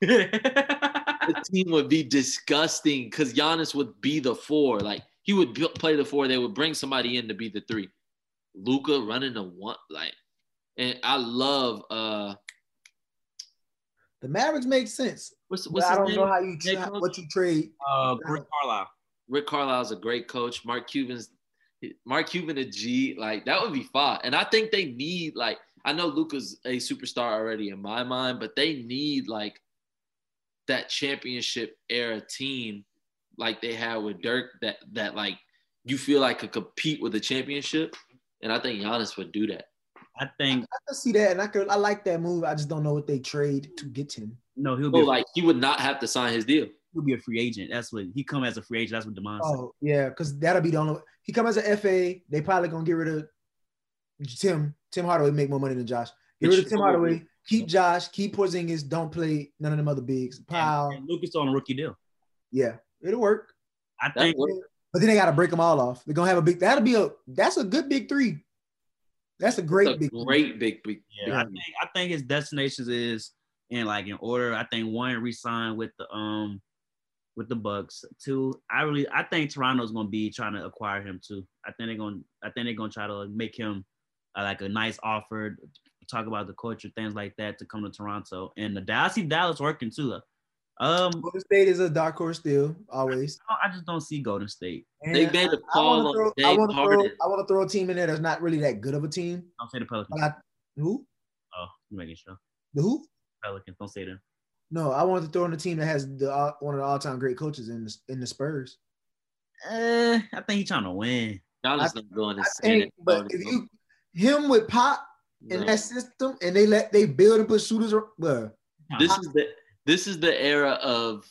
my god, the team would be disgusting because Giannis would be the four. Like he would be- play the four. They would bring somebody in to be the three. Luka running the one like, and I love uh The Mavericks make sense. what's But what's I his don't name? know how you tra- what you trade. uh, Rick Carlisle. Rick Carlisle's a great coach. Mark Cuban's Mark Cuban a G. Like that would be fun. And I think they need like I know Luka's a superstar already in my mind, but they need like that championship era team like they had with Dirk that that like you feel like could compete with a championship. And I think Giannis would do that. I think I can see that, and I could I like that move. I just don't know what they trade to get him. no, he'll be oh, a, like he would not have to sign his deal. he'll be a free agent. That's what he come as a free agent. That's what Demond said. Oh yeah, because that'll be the only. He come as an FA. They probably gonna get rid of Tim. Tim Hardaway make more money than Josh. Get rid of Tim Hardaway. Keep Josh. Keep Porzingis. Don't play none of them other bigs. Powell. And, and Luka's on a rookie deal. Yeah, it'll work. I think. But then they got to break them all off. They're gonna have a big. That'll be a. That's a good big three. That's a great It's a big. three. great big big. yeah, I think I think his destinations is in like in order. I think one resign with the um with the Bucks. Two, I really I think Toronto's gonna be trying to acquire him too. I think they're gonna I think they're gonna try to make him uh, like a nice offer. Talk about the culture, things like that, to come to Toronto. And the I see Dallas working too. Um, Golden State is a dark horse still, always. I just don't see Golden State. They made a I call wanna on throw- I want to throw. Harden. I want to throw a team in there that's not really that good of a team. Don't say the Pelicans. But I, who? Oh, you're making sure. The who? Pelicans. Don't say them. No, I wanted to throw in a team that has the uh, one of the all-time great coaches in the, in the Spurs. Uh, I think he's trying to win. Giannis not going to I San think, but if you him with Pop in No. that system, and they let they build and put shooters, ar- well, this is the this is the era of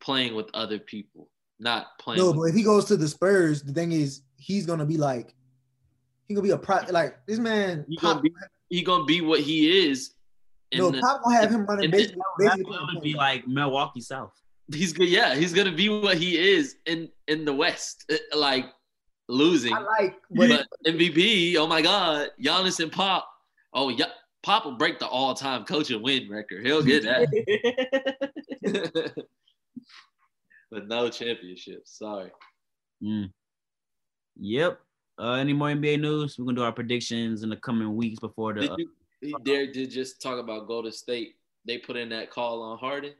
playing with other people, not playing. no. with, But if he goes to the Spurs, the thing is, he's gonna be like, he gonna be a pro. Like this man, he Pop, gonna be he gonna be what he is. no, the- Pop gonna have him running in- basically. That basically would be like Milwaukee South. he's good. Yeah, he's gonna be what he is in in the West, eh, like losing. I like, but But MVP, oh my God, Giannis and Pop. Oh yeah, Pop will break the all-time coaching win record. He'll get that. but no championships. Sorry. Mm. Yep. Uh, any more NBA news? We're gonna do our predictions in the coming weeks before the. Did Uh, you, he Derek did just talk about Golden State. They put in that call on Harden.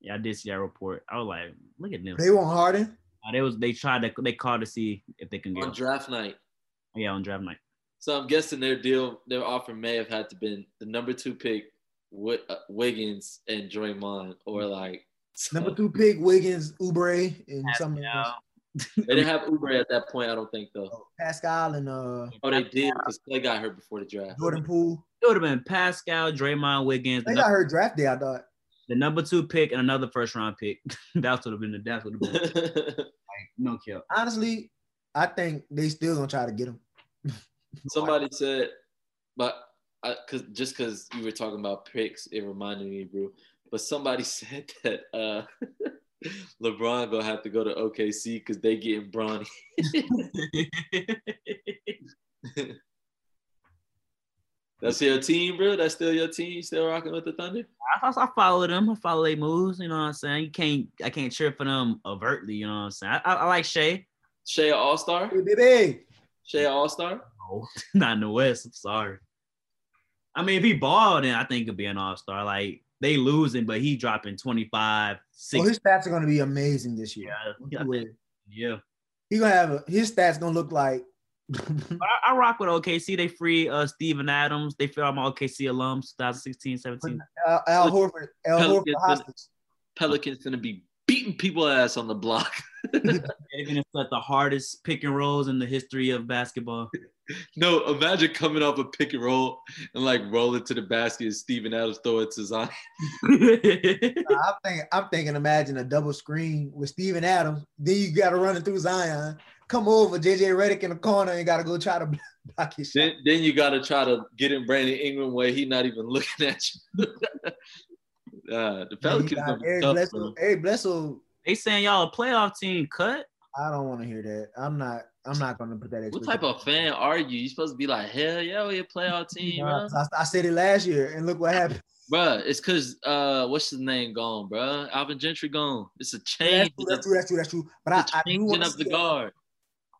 yeah, I did see that report. I was like, look at them. they want Harden. Uh, they was they tried to they called to see if they can get on him. draft night. yeah on draft night. So I'm guessing their deal, their offer may have had to been the number two pick, Wi- uh, Wiggins and Draymond, or like Number two pick Wiggins, Oubre, and something else. They didn't have Oubre at that point. I don't think though. Paschall and uh Oh, they did because Klay got hurt before the draft. Jordan Poole. It would have been Paschall, Draymond, Wiggins. They got her draft day. I thought. The number two pick and another first round pick. that's would have been the that's would have been like no kill. Honestly, I think they still gonna try to get him. Somebody said, but I, cause just because you were talking about picks, it reminded me, bro. But somebody said that uh, LeBron gonna have to go to OKC because they getting Bronny. That's your team, bro. That's still your team. Still rocking with the Thunder? I, I follow them. I follow their moves. You know what I'm saying? You can't. I can't cheer for them overtly. You know what I'm saying? I, I, I like Shai. Shai All Star. Hey, baby. Shai All Star. No, not in the West. I'm sorry. I mean, if he balled, then I think it'd be an All Star. Like they losing, but he dropping 25, 6. Oh, his stats are gonna be amazing this year. Yeah, yeah. yeah. He gonna have a, his stats gonna look like I, I, rock with OKC. They free uh Steven Adams. They feel I'm OKC alums 2016, 17. Uh, Al Horford, Al Pelicans, Horford hostage. Pelicans gonna be beating people ass on the block. They're gonna set the hardest pick and rolls in the history of basketball. No, imagine coming off a pick and roll and like roll it to the basket and Steven Adams throw it to Zion. I'm thinking, I'm thinking, imagine a double screen with Steven Adams. Then you got to run it through Zion come over, JJ Redick in the corner and got to go try to block his shot. Then, then you got to try to get in Brandon Ingram where he not even looking at you. uh, the Pelicans. Yeah, Eric, tough, Bledsoe, Eric Bledsoe. They saying y'all a playoff team cut. I don't want to hear that. I'm not. I'm not going to put that. What type of fan are you? You supposed to be like, hell yeah, we a playoff team, I, I, said it last year, and look what happened. Bruh, it's cause uh, what's his name gone, bruh? Alvin Gentry gone. It's a change. That's true. That's true. That's true. That's true. But I, I changing up the guard.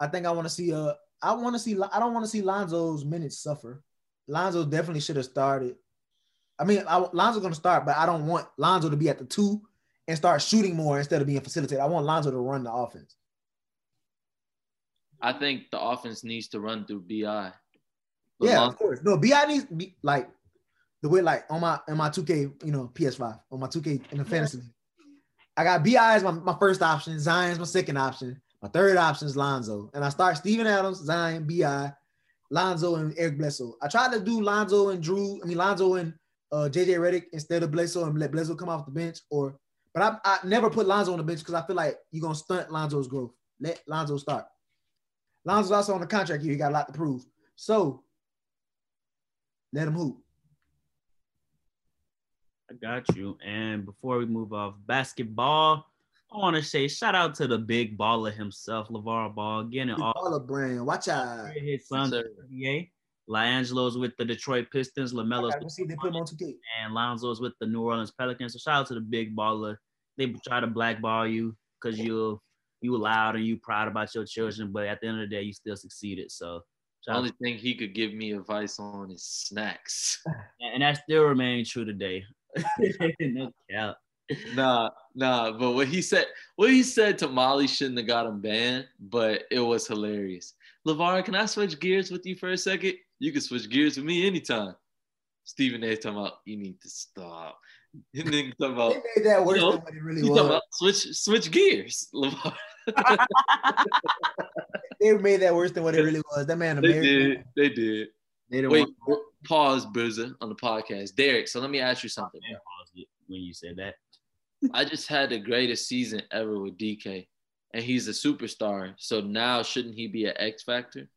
I think I want to see uh I want to see I don't want to see Lonzo's minutes suffer. Lonzo definitely should have started. I mean, I, Lonzo's going to start, but I don't want Lonzo to be at the two and start shooting more instead of being facilitated. I want Lonzo to run the offense. I think the offense needs to run through BI. But yeah, Lonzo- of course. No, BI needs be like the way like on my in my 2K, you know, PS5 on my 2K in the fantasy. I got BI as my, my first option, Zion's my second option. My third option is Lonzo. And I start Steven Adams, Zion, BI, Lonzo, and Eric Bledsoe. I tried to do Lonzo and Jrue, I mean Lonzo and uh, JJ Redick instead of Bledsoe and let Bledsoe come off the bench. Or but I, I never put Lonzo on the bench because I feel like you're gonna stunt Lonzo's growth. Let Lonzo start. Lonzo's also on the contract here. He got a lot to prove. So let him hoop. I got you. And before we move off basketball, I want to say shout out to the big baller himself, LeVar Ball, getting big all baller brand. Watch out. His son, NBA. LiAngelo's with the Detroit Pistons, LaMelo's see they put him on 2K. and Lonzo's with the New Orleans Pelicans. So shout out to the big baller. They try to blackball you because you you loud and you proud about your children, but at the end of the day, you still succeeded. So the only thing he could give me advice on is snacks. And that still remains true today. no cap nah, nah. But what he said, what he said to Molly shouldn't have got him banned, but it was hilarious. LeVar, can I switch gears with you for a second? You can switch gears with me anytime. Stephen A. talking about you need to stop. And then talking about they made that worse you know, than what it really was. About, switch switch gears, LeVar. they made that worse than what it really was. That man, they did. They did. They Wait, want- pause, Boozer, on the podcast. Derek, so let me ask you something. when you said that. I just had the greatest season ever with DK, and he's a superstar. So now, shouldn't he be an X factor?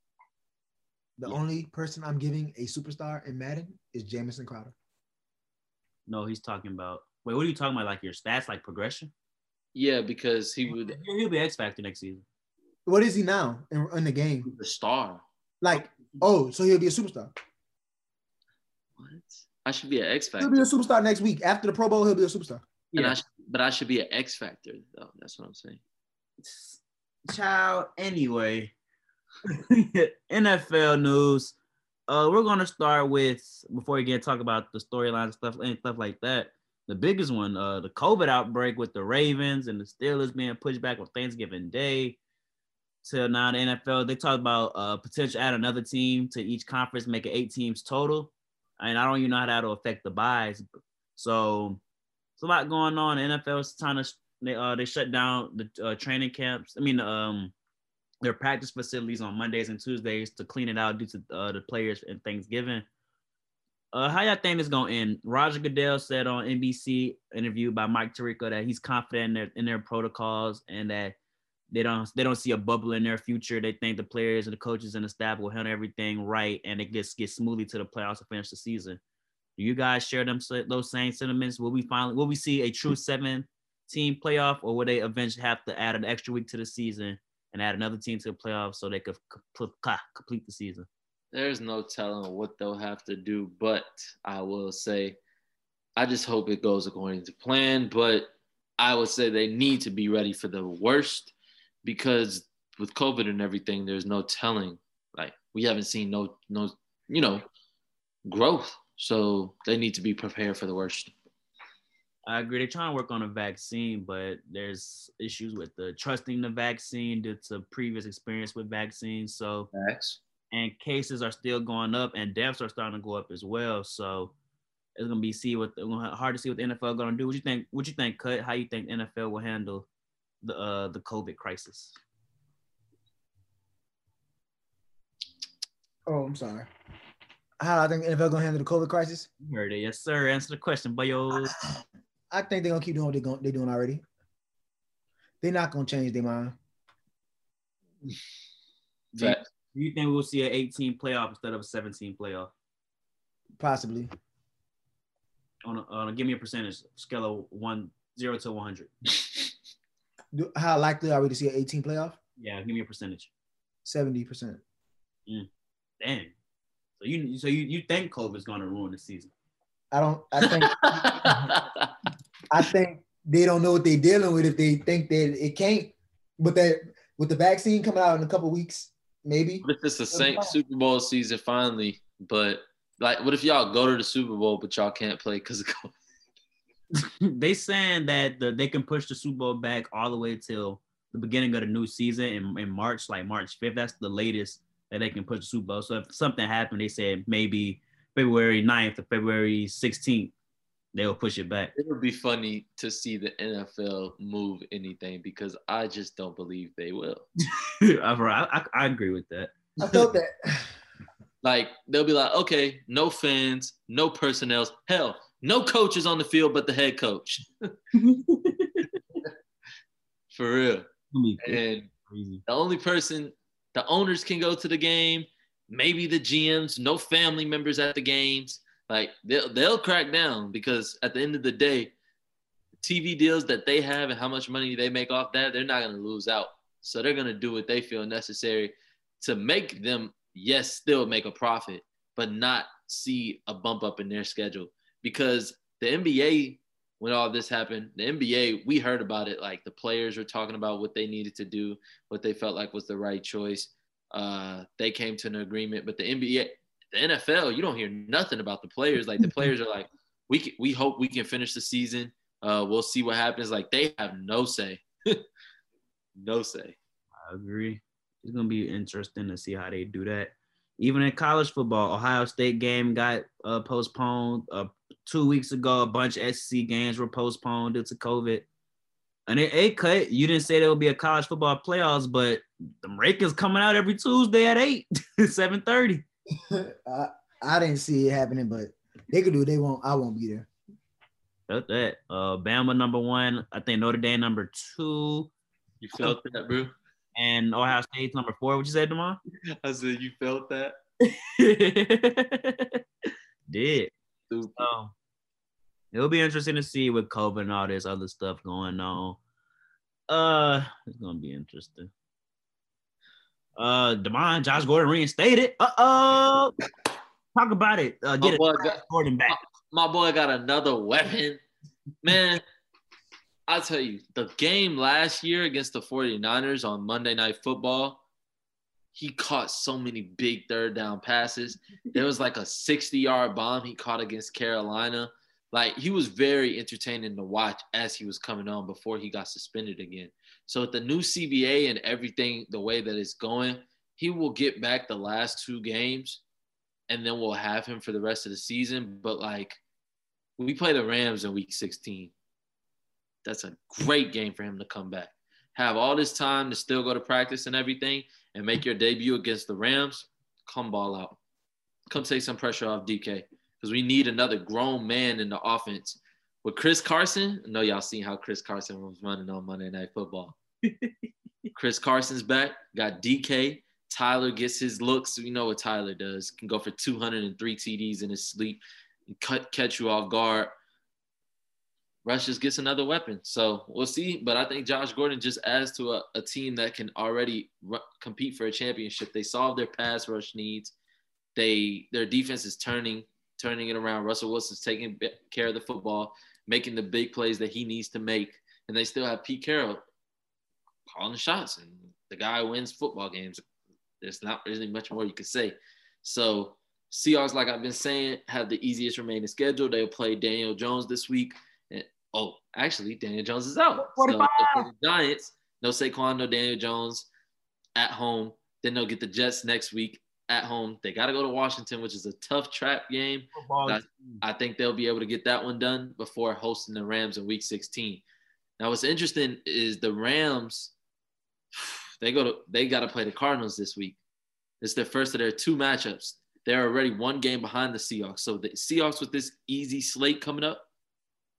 The yeah. only person I'm giving a superstar in Madden is Jamison Crowder. No, he's talking about. Wait, what are you talking about? Like your stats, like progression? Yeah, because he would. He'll be X factor next season. What is he now in, in the game? The star. Like, oh, so he'll be a superstar. What? I should be an X factor. He'll be a superstar next week. After the Pro Bowl, he'll be a superstar. Yeah. I but I should be an X factor though. That's what I'm saying. Child. Anyway, NFL news. Uh, we're gonna start with before we get talk about the storylines stuff and stuff like that. The biggest one, uh, the COVID outbreak with the Ravens and the Steelers being pushed back on Thanksgiving Day. Till now, the NFL they talk about uh potential add another team to each conference, make it eight teams total. And I don't even know how that'll affect the buys. So it's a lot going on. The NFL is trying to they uh they shut down the uh, training camps. I mean um their practice facilities on Mondays and Tuesdays to clean it out due to uh, the players and Thanksgiving. Uh, how y'all think it's gonna end? Roger Goodell said on NBC interview by Mike Tirico that he's confident in their in their protocols and that they don't they don't see a bubble in their future. They think the players and the coaches and the staff will handle everything right and it gets get smoothly to the playoffs to finish the season. Do you guys share them those same sentiments? Will we finally will we see a true seven team playoff, or will they eventually have to add an extra week to the season and add another team to the playoff so they could complete the season? there's no telling what they'll have to do. But I will say, I just hope it goes according to plan. But I would say they need to be ready for the worst because with COVID and everything, there's no telling. Like we haven't seen no no you know growth, so they need to be prepared for the worst. I agree. They're trying to work on a vaccine, but there's issues with the trusting the vaccine due to previous experience with vaccines. So Facts and cases are still going up and deaths are starting to go up as well. So it's gonna be see what hard to see what the NFL gonna do. What you think? What you think, Cut? How you think NFL will handle the uh the COVID crisis? Oh, I'm sorry. How I think NFL gonna handle the COVID crisis? You heard it, yes, sir. Answer the question, boyo. I think they're gonna keep doing what they're, going, they're doing already. They're not gonna change their mind. Fact. Do you think we'll see an 18 playoff instead of a 17 playoff? Possibly. On a, on a give me a percentage scale of one zero to 100. How likely are we to see an 18 playoff? Yeah, give me a percentage. 70%. Mm. Damn. So you so you, you think COVID's gonna ruin the season? I don't I think I think they don't know what they're dealing with if they think that it can't. But that with the vaccine coming out in a couple weeks, maybe. What if it's the same Super Bowl season finally? But like, what if y'all go to the Super Bowl but y'all can't play because of COVID? they saying that the, they can push the Super Bowl back all the way till the beginning of the new season in, in March, like March 5th. That's the latest that they can push the Super Bowl. So if something happened, they said maybe February 9th or February 16th they'll push it back. It would be funny to see the NFL move anything because I just don't believe they will. I, I, I agree with that. I felt that. like they'll be like, okay, no fans, no personnel, hell, no coaches on the field but the head coach. For real. And the only person, the owners can go to the game, maybe the GMs, no family members at the games like they'll they'll crack down because at the end of the day, TV deals that they have and how much money they make off that, they're not gonna lose out. So they're gonna do what they feel necessary to make them, yes, still make a profit, but not see a bump up in their schedule. Because the NBA, when all this happened, the NBA, we heard about it. Like the players were talking about what they needed to do, what they felt like was the right choice. Uh, they came to an agreement, but the NBA, the NFL, you don't hear nothing about the players. Like the players are like, we can, we hope we can finish the season. Uh, we'll see what happens. Like they have no say, no say. I agree. It's gonna be interesting to see how they do that. Even in college football, Ohio State game got uh, postponed uh, two weeks ago. A bunch of SEC games were postponed due to COVID. And it, it cut. You didn't say there would be a college football playoffs, but the Rakers coming out every Tuesday at eight, seven thirty. I, I didn't see it happening, but they could do it. They won't. I won't be there. That's that. Uh, Bama number one. I think Notre Dame number two. You felt that, bro? And Ohio State number four. What you said, Demar? I said you felt that. Did. Um, it'll be interesting to see with COVID and all this other stuff going on. Uh, it's gonna be interesting. Uh, Demond, Josh Gordon reinstated. Uh oh. Talk about it. Uh, get my it. Gordon back. My, my boy got another weapon. Man, I'll tell you, the game last year against the 49ers on Monday Night Football, he caught so many big third down passes. There was like a 60 yard bomb he caught against Carolina. Like he was very entertaining to watch as he was coming on before he got suspended again. So with the new CBA and everything, the way that it's going, he will get back the last two games, and then we'll have him for the rest of the season. But like, we play the Rams in Week 16. That's a great game for him to come back. Have all this time to still go to practice and everything, and make your debut against the Rams. Come ball out. Come take some pressure off DK. because we need another grown man in the offense. With Chris Carson, I know y'all seen how Chris Carson was running on Monday Night Football. Chris Carson's back. Got DK. Tyler gets his looks. You know what Tyler does. Can go for 203 TDs in his sleep and cut catch you off guard. Rush just gets another weapon. So we'll see. But I think Josh Gordon just adds to a, a team that can already r- compete for a championship. They solve their pass rush needs. They their defense is turning turning it around. Russell Wilson's taking care of the football, making the big plays that he needs to make, and they still have Pete Carroll calling the shots. And the guy wins football games. There's not really much more you could say. So Seahawks, like I've been saying, have the easiest remaining schedule. They'll play Daniel Jones this week. Oh, actually, Daniel Jones is out. So the Giants, no Saquon, no Daniel Jones at home. Then they'll get the Jets next week at home. They got to go to Washington, which is a tough trap game. I, I, think they'll be able to get that one done before hosting the Rams in Week 16. Now, what's interesting is the Rams. They go to they got to play the Cardinals this week. It's their first of their two matchups. They're already one game behind the Seahawks. So the Seahawks with this easy slate coming up,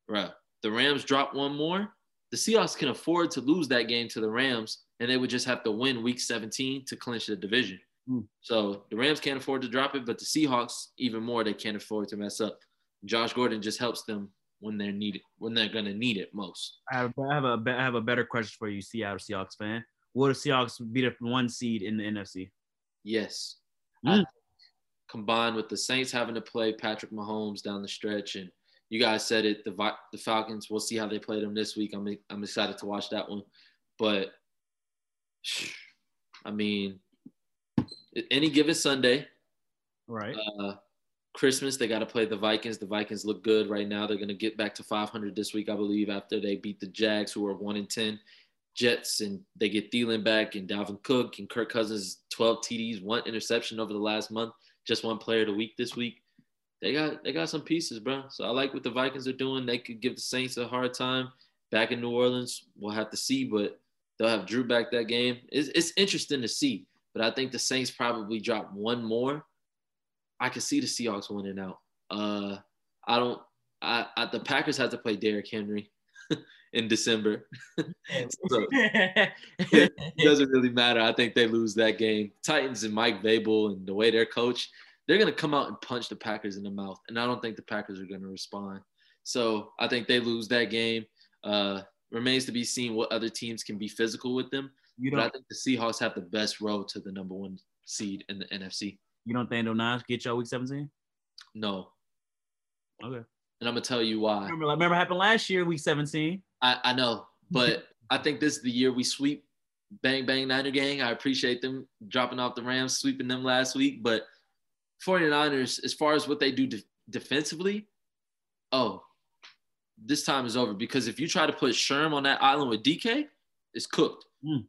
right? The Rams drop one more. The Seahawks can afford to lose that game to the Rams, and they would just have to win Week 17 to clinch the division. Mm. So the Rams can't afford to drop it, but the Seahawks even more they can't afford to mess up. Josh Gordon just helps them when they're needed when they're gonna need it most. I have, I have a I have a better question for you, Seattle Seahawks fan. Will the Seahawks be the one seed in the NFC? Yes. Mm. combined with the Saints having to play Patrick Mahomes down the stretch, and you guys said it, the the Falcons. We'll see how they play them this week. I'm I'm excited to watch that one, but I mean, any given Sunday. Right. Uh, Christmas, they got to play the Vikings. The Vikings look good right now. They're going to get back to 500 this week, I believe, after they beat the Jags, who are one in 10. Jets, and they get Thielen back, and Dalvin Cook, and Kirk Cousins, 12 TDs, one interception over the last month, just one player of the week this week. They got they got some pieces, bro. So I like what the Vikings are doing. They could give the Saints a hard time back in New Orleans. We'll have to see, but they'll have Drew back that game. It's, it's interesting to see but I think the Saints probably drop one more. I can see the Seahawks winning out. Uh, I don't. I, I the Packers have to play Derrick Henry in December, so it doesn't really matter. I think they lose that game. Titans and Mike Vrabel and the way they're coached, they're gonna come out and punch the Packers in the mouth, and I don't think the Packers are gonna respond. So I think they lose that game. Uh, remains to be seen what other teams can be physical with them. You don't, but I think the Seahawks have the best road to the number one seed in the NFC. You don't think not get y'all week 17? No. Okay. And I'm gonna tell you why. Remember, remember happened last year, week 17. I, I know, but I think this is the year we sweep bang bang Niner gang. I appreciate them dropping off the Rams, sweeping them last week. But 49ers, as far as what they do de- defensively, oh, this time is over because if you try to put Sherm on that island with DK, it's cooked. Mm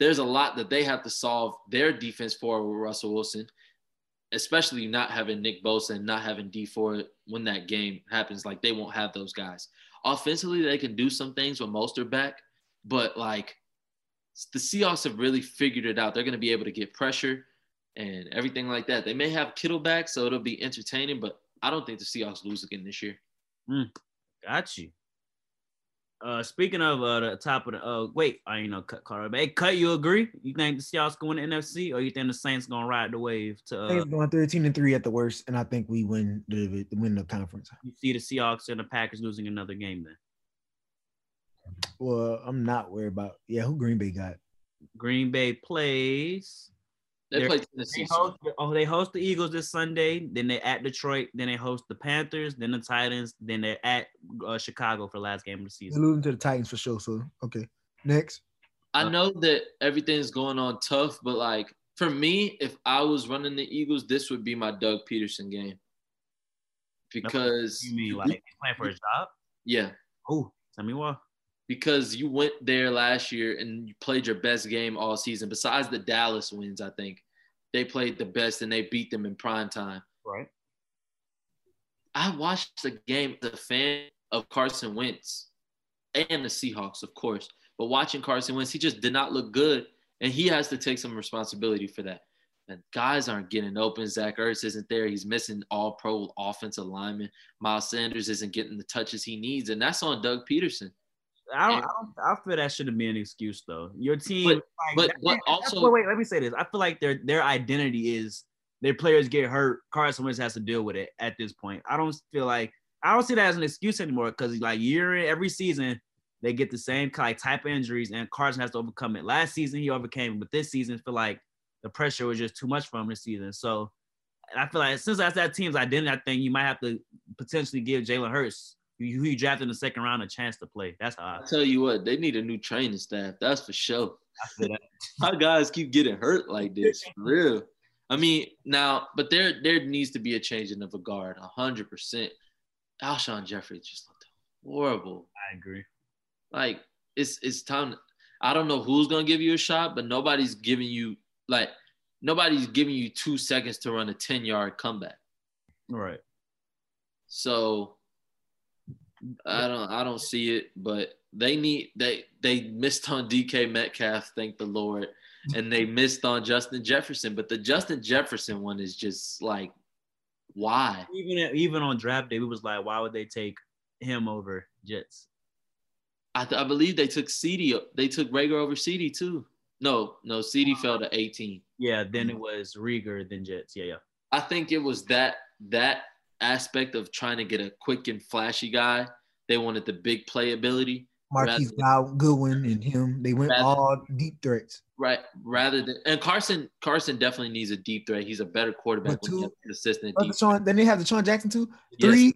there's a lot that they have to solve their defense for with Russell Wilson, especially not having Nick Bosa and not having D4 when that game happens. Like they won't have those guys. Offensively, they can do some things with Mostert back, but like the Seahawks have really figured it out. They're going to be able to get pressure and everything like that. They may have Kittle back, so it'll be entertaining, but I don't think the Seahawks lose again this year. Mm, got you. Uh, speaking of uh, the top of the uh, wait, I ain't know cut Carter. Hey, cut. You agree? You think the Seahawks going to NFC, or you think the Saints gonna ride the wave to? Uh, Saints going thirteen and three at the worst, and I think we win the win the conference. You see the Seahawks and the Packers losing another game then? Well, I'm not worried about. Yeah, who Green Bay got? Green Bay plays they play Tennessee. They host, oh, they host the Eagles this Sunday. Then they at Detroit. Then they host the Panthers. Then the Titans. Then they're at uh, Chicago for last game of the season. They're losing to the Titans for sure. So okay, next. I know that everything's going on tough, but like for me, if I was running the Eagles, this would be my Doug Pederson game. Because you mean like he's playing for a job? Yeah. Oh, tell me why. Because you went there last year and you played your best game all season. Besides the Dallas wins, I think they played the best and they beat them in prime time. Right. I watched the game, the fan of Carson Wentz and the Seahawks, of course. But watching Carson Wentz, he just did not look good. And he has to take some responsibility for that. and guys aren't getting open. Zach Ertz isn't there. He's missing all pro offensive linemen. Miles Sanders isn't getting the touches he needs. And that's on Doug Pederson. I don't, I don't. I feel that shouldn't be an excuse though. Your team, but, like, but, but also, wait, wait, let me say this. I feel like their their identity is their players get hurt. Carson Wentz has to deal with it at this point. I don't feel like I don't see that as an excuse anymore because like year in every season they get the same like type of injuries and Carson has to overcome it. Last season he overcame, but this season I feel like the pressure was just too much for him this season. So I feel like since that's that team's identity, I think you might have to potentially give Jalen Hurts, who you drafted in the second round, a chance to play. That's how I i tell you what, they need a new training staff. That's for sure. How guys keep getting hurt like this, for real. I mean, now, but there there needs to be a changing of a guard, hundred percent. Alshon Jeffery just looked horrible. I agree. Like it's it's time. I don't know who's gonna give you a shot, but nobody's giving you like nobody's giving you two seconds to run a 10 yard comeback. Right. So I don't I don't see it, but they need they they missed on DK Metcalf, thank the Lord, and they missed on Justin Jefferson. But the Justin Jefferson one is just like, why? Even even on draft day, we was like, why would they take him over Jets? I, th- I believe they took CeeDee. They took Reagor over CeeDee too. No, no, CeeDee uh-huh. fell to 18. Yeah, then it was Reagor, then Jets. Yeah, yeah. I think it was that that aspect of trying to get a quick and flashy guy. They wanted the big playability. Marquise Goodwin and him. They went rather, all deep threats. Right. Rather than and Carson Carson definitely needs a deep threat. He's a better quarterback two, when assistant. Oh, Sean, then they have DeSean Jackson too. Three. Yes,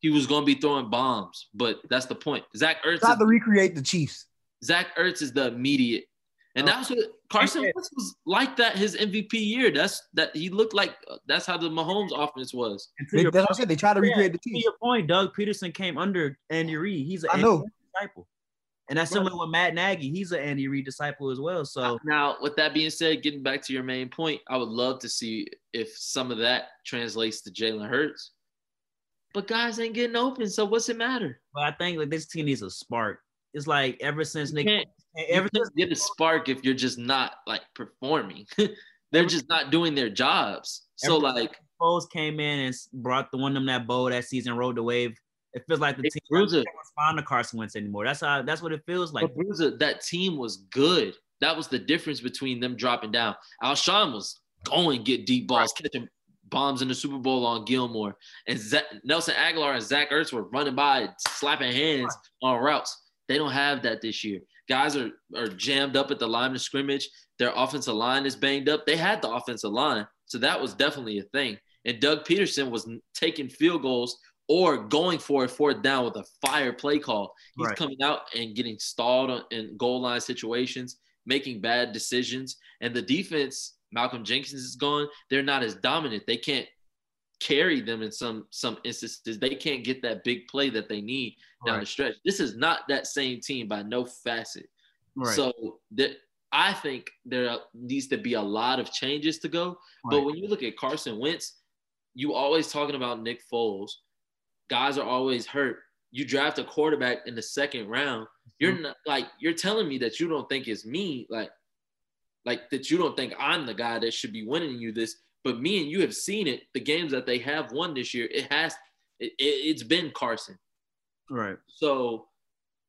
he was going to be throwing bombs, but that's the point. Zach Ertz. To recreate the Chiefs. Zach Ertz is the immediate and oh, that's what Carson Wentz was like that his MVP year. That's that he looked like that's how the Mahomes offense was. They, that's what I said. They tried to recreate the team. To your point, Doug Pederson came under Andy Reid. He's an I know. disciple. And that's similar with Matt Nagy. He's an Andy Reid disciple as well. So now, with that being said, getting back to your main point, I would love to see if some of that translates to Jalen Hurts. But guys ain't getting open, so what's it matter? But I think like this team needs a spark. It's like ever since Nick everything get a spark if you're just not like performing. They're just not doing their jobs. So like Foles came in and brought the one of them that bowl that season, rode the wave. It feels like the team doesn't respond to Carson Wentz anymore. That's how that's what it feels like. But Bruiser, that team was good. That was the difference between them dropping down. Alshon was going get deep balls, right. catching bombs in the Super Bowl on Gilmore, and Nelson Agholor and Zach Ertz were running by, slapping hands right. on routes. They don't have that this year. Guys are, are jammed up at the line of scrimmage. Their offensive line is banged up. They had the offensive line. So that was definitely a thing. And Doug Pederson was taking field goals or going for a fourth down with a fire play call. He's right. coming out and getting stalled in goal line situations, making bad decisions. And the defense, Malcolm Jenkins is gone. They're not as dominant. They can't carry them in some some instances. They can't get that big play that they need down right. the stretch. This is not that same team by no facet. Right. So that I think there needs to be a lot of changes to go. Right. But when you look at Carson Wentz, you always talking about Nick Foles. Guys are always hurt. You draft a quarterback in the second round. You're mm-hmm. not like you're telling me that you don't think it's me, like like that you don't think I'm the guy that should be winning you this. But me and you have seen it. The games that they have won this year, it has it, it, has been Carson. Right. So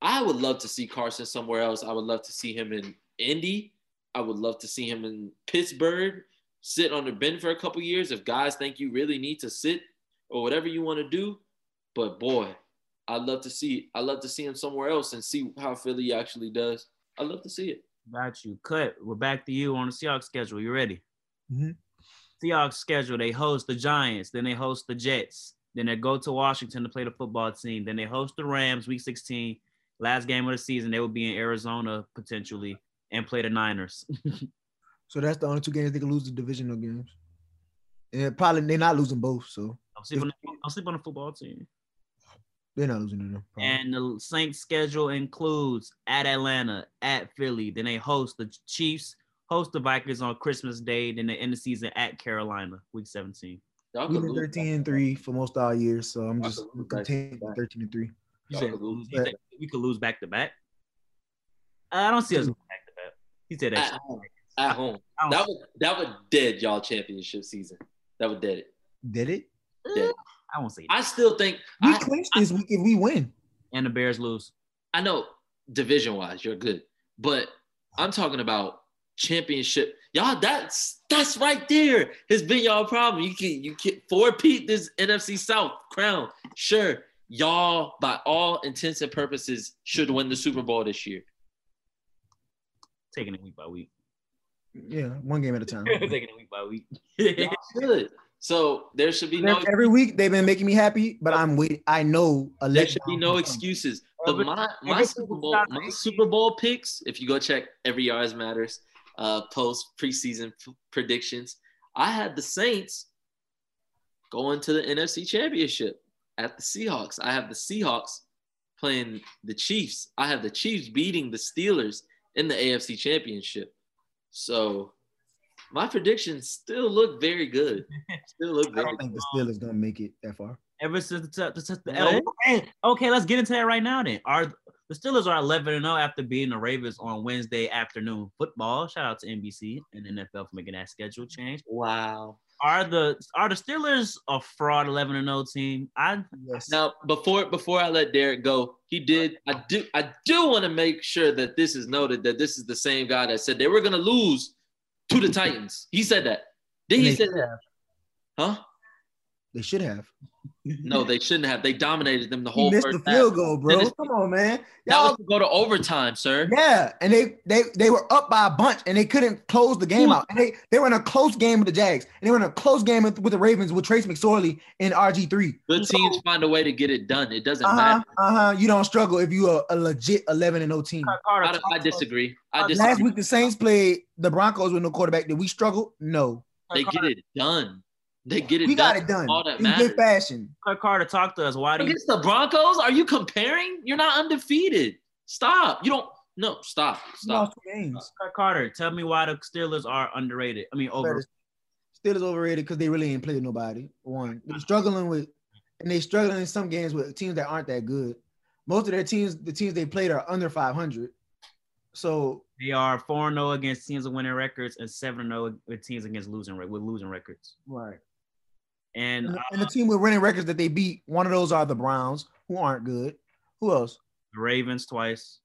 I would love to see Carson somewhere else. I would love to see him in Indy. I would love to see him in Pittsburgh, sit on the bench for a couple years if guys think you really need to sit or whatever you want to do. But boy, I'd love to see I'd love to see him somewhere else and see how Philly actually does. I'd love to see it. Got you. Cut. We're back to you on the Seahawks schedule. You ready? Mm-hmm. Seahawks schedule, they host the Giants, then they host the Jets, then they go to Washington to play the football team, then they host the Rams week 16. Last game of the season, they will be in Arizona potentially and play the Niners. so that's the only two games they can lose the divisional games. And probably they're not losing both. So I'll sleep, on the, I'll sleep on the football team. They're not losing them. And the Saints schedule includes at Atlanta, at Philly. Then they host the Chiefs, host the Vikings on Christmas Day, then the end the season at Carolina, week 17. We've been 13 and 3 for most all years, so I'm just content 13 and 3. You said, lose, you said we could lose back to back? I don't see us back to back. He said that. at home. That would that would dead y'all championship season. That would dead it. Did it? Dead. Eh, I won't say I still think We I, clinch this week if we win. and the Bears lose. I know division wise you're good, but I'm talking about championship. Y'all, that's that's right there has been y'all problem. You can you can four peat this NFC South crown. Sure, y'all by all intents and purposes should win the Super Bowl this year. Taking it week by week. Yeah, one game at a time. Taking it week by week. Y'all should. So there should be no Every week they've been making me happy, but I'm waiting. I know there should be no excuses. But my my Super Bowl my Super Bowl picks, if you go check every yards matters uh post preseason p- predictions, I had the Saints going to the NFC Championship at the Seahawks. I have the Seahawks playing the Chiefs. I have the Chiefs beating the Steelers in the AFC Championship. So my predictions still look very good. Still look I don't think the Steelers gonna make it that far. Ever since the, the, the, the No. hey, okay, let's get into that right now. Then are the Steelers are 11 and 0 after beating the Ravens on Wednesday afternoon football. Shout out to NBC and NFL for making that schedule change. wow. Are the are the Steelers a fraud 11 and 0 team? I Yes. Now, before before I let Derek go, he did. I do. I do want to make sure that this is noted that this is the same guy that said they were going to lose to the Titans. He said that. Then he they, said, should have. "Huh? They should have. No, they shouldn't have. They dominated them the whole. He whole missed first the field half. goal, bro. Dennis- Come on, man. That Y'all, was to go to overtime, sir. yeah, and they they they were up by a bunch, and they couldn't close the game Who- out. And they they were in a close game with the Jags, and they were in a close game with, with the Ravens with Trace McSorley and RG three. Good teams find a way to get it done. It doesn't Uh huh. matter. Uh huh. You don't struggle if you are a legit eleven and 0 team. Carter, I, don't- I disagree. Last week the Saints played the Broncos with no quarterback. Did we struggle? No. They get it done. They get it We done. got it done All that in matters. good fashion. Kirk Carter, talk to us. Why do you Against the Broncos? Are you comparing? You're not undefeated. Stop. You don't. No, stop. Stop. lost games. Kirk Carter? Tell me why the Steelers are underrated. I mean, over. Steelers overrated because they really ain't played nobody. One, they're struggling with, and they struggling in some games with teams that aren't that good. Most of their teams, the teams they played, are under 500. So They are 4 0 against teams with winning records and 7 0 with teams against losing with losing records. right, And and, the- uh, and the team with winning records that they beat, one of those are the Browns, who aren't good. Who else? the Ravens twice,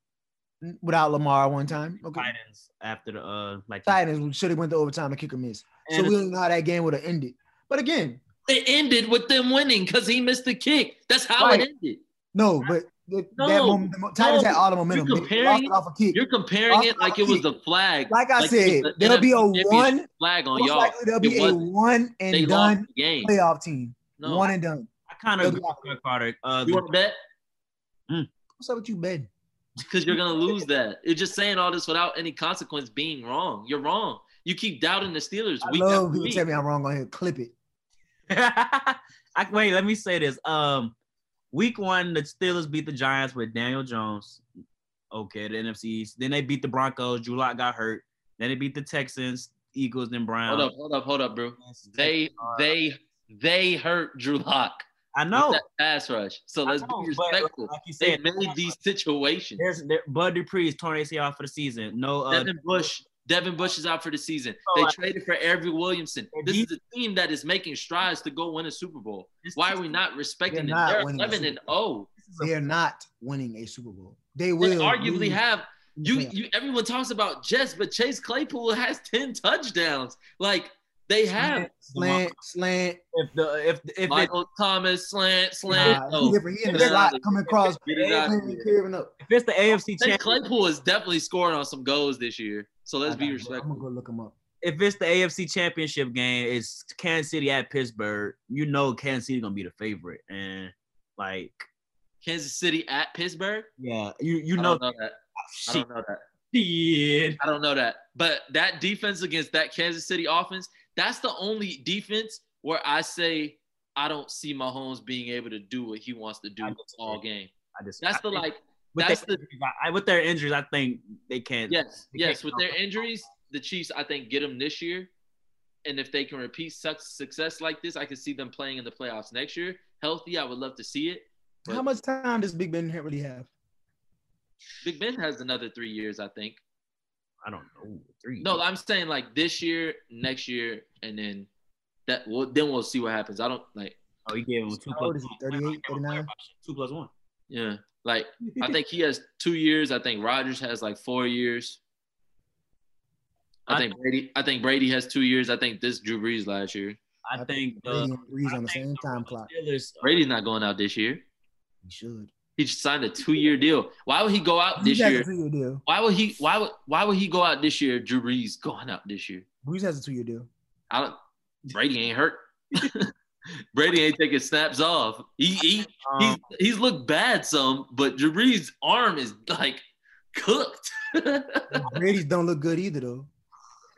Without Lamar one time. Okay. Titans after the uh like Titans should have went to overtime to kick or miss. So we don't know how that game would have ended. But again, It ended with them winning because he missed the kick. That's how Right. it ended. no, but the, that No, moment, the Titans no. had all the momentum. You're comparing it off a kick. You're comparing it like it was the flag. Like I it was said, the there'll be a one. flag on y'all. there'll be It a wasn't. one and lost done game. playoff team. No. One and done. I kind of agree with Kirk Carter. Uh, You want to bet? What's up with you, Ben? Because you're gonna lose that. You're just saying all this without any consequence being wrong. You're wrong. You keep doubting the Steelers. I love after people tell me I'm wrong on here. Clip it. I, wait, let me say this. Um, week one, the Steelers beat the Giants with Daniel Jones. Okay, the NFC East. Then they beat the Broncos. Drew Lock got hurt. Then they beat the Texans, Eagles, then Browns. Hold up, hold up, hold up, bro. They they they hurt Drew Lock. I know. that pass rush. So let's know, be respectful. Like you They said, made these situations. there's there, Bud Dupree is torn ACL for the season. No, uh, Devin Bush. Devin Bush is out for the season. Oh, they traded for Eric Williamson. This is a team that is making strides to go win a Super Bowl. Why are we not respecting They're them? They're 11 and 0. this is a- They're not winning a Super Bowl. They They will arguably have you. You everyone talks about Jets, but Chase Claypool has 10 touchdowns. Like they have slant, slant. if the if if it, Michael Thomas slant slant. Nah, No. he oh. different. He in the slot coming across, Get it out of curving, here. curving up. if it's the AFC Claypool is definitely scoring on some goals this year. So let's be respectful. it. I'm gonna go look him up. if it's the AFC championship game, it's Kansas City at Pittsburgh. You know Kansas City gonna be the favorite, and like Kansas City at Pittsburgh. yeah, you you I know, don't know that. I don't know that. Shit. I don't know that. But that defense against that Kansas City offense, that's the only defense where I say I don't see Mahomes being able to do what he wants to do all game. I just That's I the like with that's their, the injuries, I, with their injuries, I think they can't. yes, they yes. can't With their count injuries, the Chiefs I think get them this year. And if they can repeat such success like this, I can see them playing in the playoffs next year. Healthy, I would love to see it. But How much time does Big Ben really have? Big Ben has another three years, I think. I don't know. Three. No, I'm saying like this year, next year, and then that. Well, then we'll see what happens. I don't like. Oh, he gave him two How old is he? one. 38, 39? Two plus one. Yeah, like I think he has two years. I think Rodgers has like four years. I I think Brady. I think Brady has two years. I think this Drew Brees last year. I think Brady the and uh, on the same time clock. Steelers. Brady's not going out this year. He should. He just signed a two-year deal. Why would he go out this Brees has year? a two-year deal. Why would he? Why would? Why would he go out this year? Drew Brees going out this year. Brees has a two-year deal. I don't. Brady ain't hurt. Brady ain't taking snaps off. He, he he's Um, he's looked bad some, but Drew Brees' arm is like cooked. Brady's don't look good either though.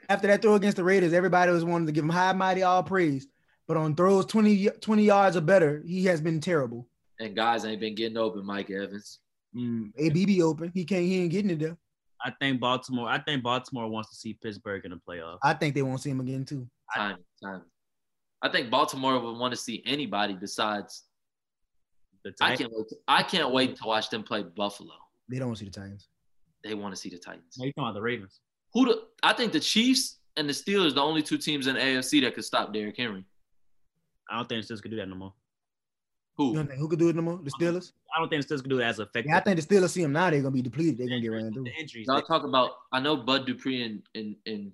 After that throw against the Raiders, everybody was wanting to give him high, mighty, all praise. But on throws 20, 20 yards or better, he has been terrible. and guys ain't been getting open. Mike Evans. Mm, ABB open. He can't. He ain't getting it there. I think Baltimore. I think Baltimore wants to see Pittsburgh in the playoffs. I think they won't see him again too. Time, time. I think Baltimore would want to see anybody besides. The I Titans. can't wait. To, I can't wait to watch them play Buffalo. They don't want to see the Titans. They want to see the Titans. No, you talking about the Ravens? Who? The, I think the Chiefs and the Steelers the only two teams in the AFC that could stop Derrick Henry. I don't think the Steelers could do that no more. Who? who could do it no more? The Steelers. I don't think the Steelers could do it as effective. Yeah, I think the Steelers see him now. They're gonna be depleted. They're gonna get ran through. the injuries. Y'all talk about. I know Bud Dupree and and and.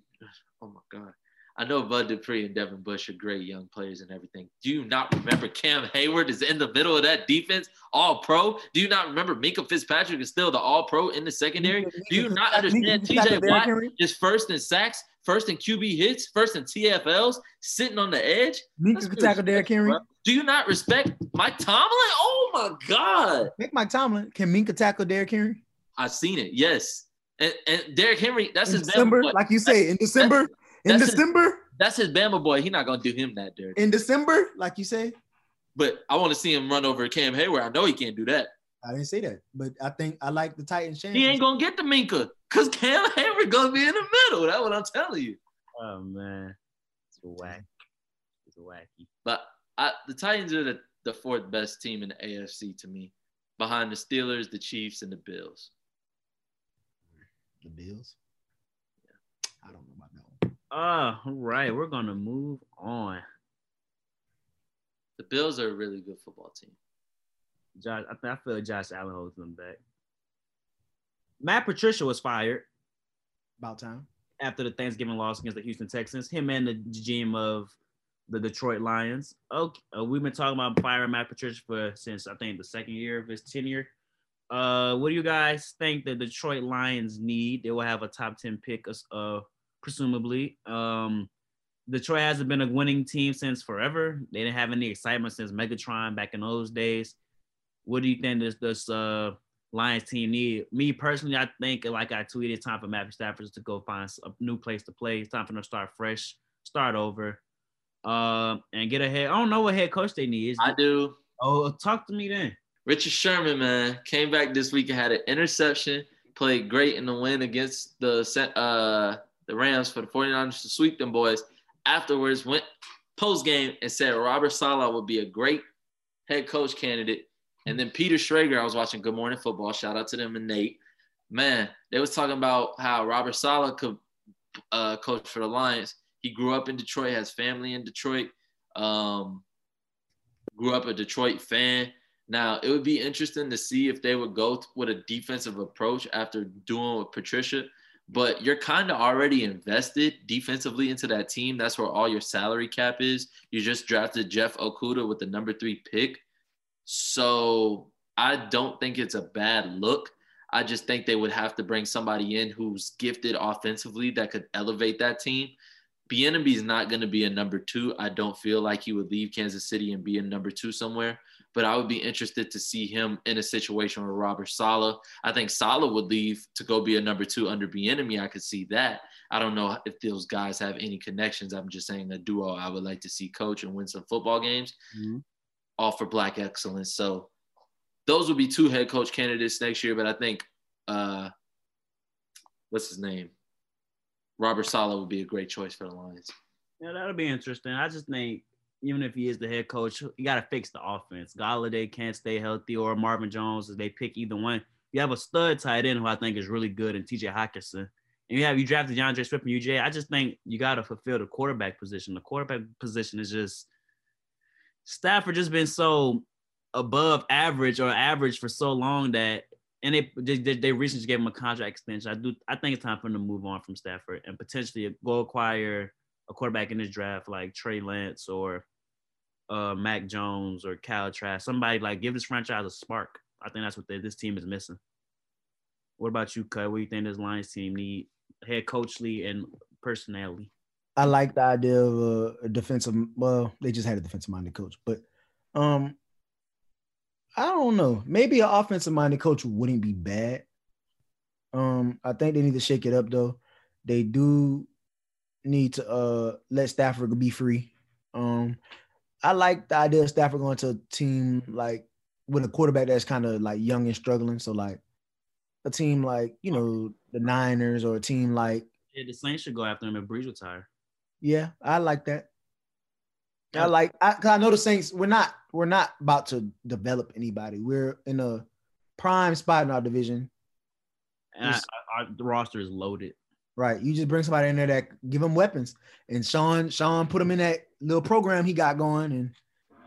Oh my God. I know Bud Dupree and Devin Bush are great young players and everything. Do you not remember Cam Heyward is in the middle of that defense, all pro? Do you not remember Minkah Fitzpatrick is still the all pro in the secondary? Do you not understand TJ Watt is first in sacks, first in QB hits, first in TFLs, sitting on the edge? Minkah could tackle Derrick Henry. Do you not respect Mike Tomlin? Oh my God. Make Mike Tomlin. Can Minkah tackle Derrick Henry? I've seen it, yes. And, and Derrick Henry, that's in his December, like you say, in December, in that's his- December, That's his Bama boy. He's not gonna do him that, Derrick. in December, like you say. But I want to see him run over Cam Heyward. I know he can't do that. I didn't say that, but I think I like the Titans' chance. He ain't gonna get the Minkah because Cam Heyward gonna be in the middle. That's what I'm telling you. Oh man, it's whack. It's wacky. But I, the Titans are the, the fourth best team in the AFC to me, behind the Steelers, the Chiefs, and the Bills. the Bills. Yeah, I don't know about that one. Oh, all right. We're gonna move on. The Bills are a really good football team. Josh, I, think I feel like Josh Allen holds them back. Matt Patricia was fired About time. after the Thanksgiving loss against the Houston Texans. Him and the GM of the Detroit Lions. Okay, uh, we've been talking about firing Matt Patricia for since I think the second year of his tenure. Uh, what do you guys think the Detroit Lions need? They will have a top ten pick, uh, presumably. Um, Detroit hasn't been a winning team since forever. They didn't have any excitement since Megatron back in those days. What do you think this this uh Lions team need? Me personally, I think like I tweeted, it's time for Matthew Stafford to go find a new place to play. It's time for them to start fresh, start over, uh, and get ahead. I don't know what head coach they need. I do. oh, talk to me then. Richard Sherman, man, came back this week and had an interception. Played great in the win against the uh the Rams for the 49ers to sweep them boys. Afterwards, went post game and said Robert Saleh would be a great head coach candidate. And then Peter Schrager, I was watching Good Morning Football. Shout out to them and Nate. Man, they was talking about how Robert Saleh could uh, coach for the Lions. He grew up in Detroit, has family in Detroit. Um, grew up a Detroit fan. Now, it would be interesting to see if they would go with a defensive approach after doing with Patricia, but you're kind of already invested defensively into that team. That's where all your salary cap is. You just drafted Jeff Okudah with the number three pick. So I don't think it's a bad look. I just think they would have to bring somebody in who's gifted offensively that could elevate that team. Bieniemy is not going to be a number two. I don't feel like he would leave Kansas City and be a number two somewhere. But I would be interested to see him in a situation with Robert Saleh. I think Saleh would leave to go be a number two under Bieniemy. I could see that. I don't know if those guys have any connections. I'm just saying a duo I would like to see coach and win some football games, Mhm. all for Black excellence. So those would be two head coach candidates next year. But I think, uh, what's his name? Robert Saleh would be a great choice for the Lions. Yeah, that'll be interesting. I just think even if he is the head coach, you got to fix the offense. Golladay can't stay healthy, or Marvin Jones, if they pick either one. You have a stud tight end who I think is really good, and T.J. Hockenson, and you have you drafted DeAndre Swift from UJ. I just think you got to fulfill the quarterback position. The quarterback position is just Stafford just been so above average or average for so long that and they they, they recently gave him a contract extension. I do I think it's time for him to move on from Stafford and potentially go acquire a quarterback in this draft like Trey Lance or uh, Mac Jones or Kyle Trask. Somebody like give this franchise a spark. I think that's what they, this team is missing. What about you, Cut? What do you think this Lions team need, head coachly and personality? I like the idea of a defensive. Well, they just had a defensive minded coach, but um, I don't know. Maybe an offensive minded coach wouldn't be bad. Um, I think they need to shake it up though. They do need to uh let Stafford be free. Um, I like the idea of Stafford going to a team like with a quarterback that's kind of like young and struggling. So like a team like you know the Niners or a team like yeah, the Saints should go after him if Brees retire. Yeah, I like that. I like I, cause I know the Saints. We're not we're not about to develop anybody. We're in a prime spot in our division. And I, I, the roster is loaded. Right. You just bring somebody in there that give them weapons. And Sean, Sean put them in that little program he got going and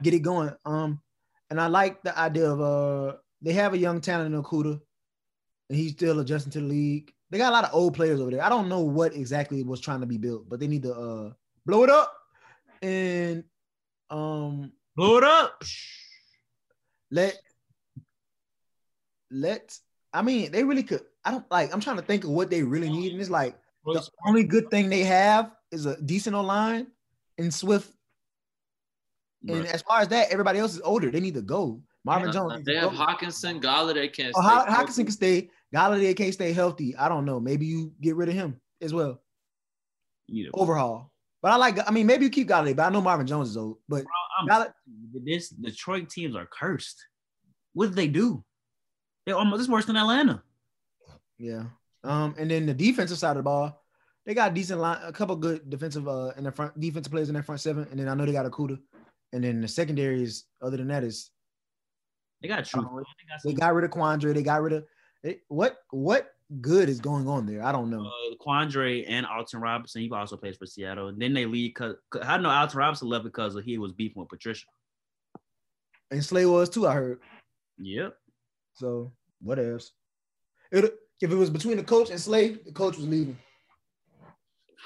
get it going. Um, and I like the idea of uh they have a young talent in Okudah, and he's still adjusting to the league. They got a lot of old players over there. I don't know what exactly was trying to be built, but they need to uh blow it up and um blow it up. Let let I mean they really could I don't like. I'm trying to think of what they really need, and it's like the only good thing they have is a decent line and Swift. And as far as that, everybody else is older. They need to go. Marvin yeah, Jones. They have go. Hockenson, Golladay can't. Oh, Hockenson can stay. Golladay can't stay healthy. I don't know. Maybe you get rid of him as well. Either Overhaul. But I like. I mean, maybe you keep Golladay, but I know Marvin Jones is old. But Bro, this Detroit teams are cursed. What did they do? They're almost this worse than Atlanta. Yeah. Um, and then the defensive side of the ball, they got decent line, a couple good defensive uh in the front defensive players in their front seven, and then I know they got Okudah. And then the secondary is other than that is they got true. Uh, they, they got rid of Quandre. They got rid of they, what what good is going on there? I don't know. Uh, Quandre and Alton Robinson. He also plays for Seattle. And then they leave because I know Alton Robinson left because he was beefing with Patricia. And Slay was too. I heard. Yep. So what else? It if it was between the coach and Slay, the coach was leaving.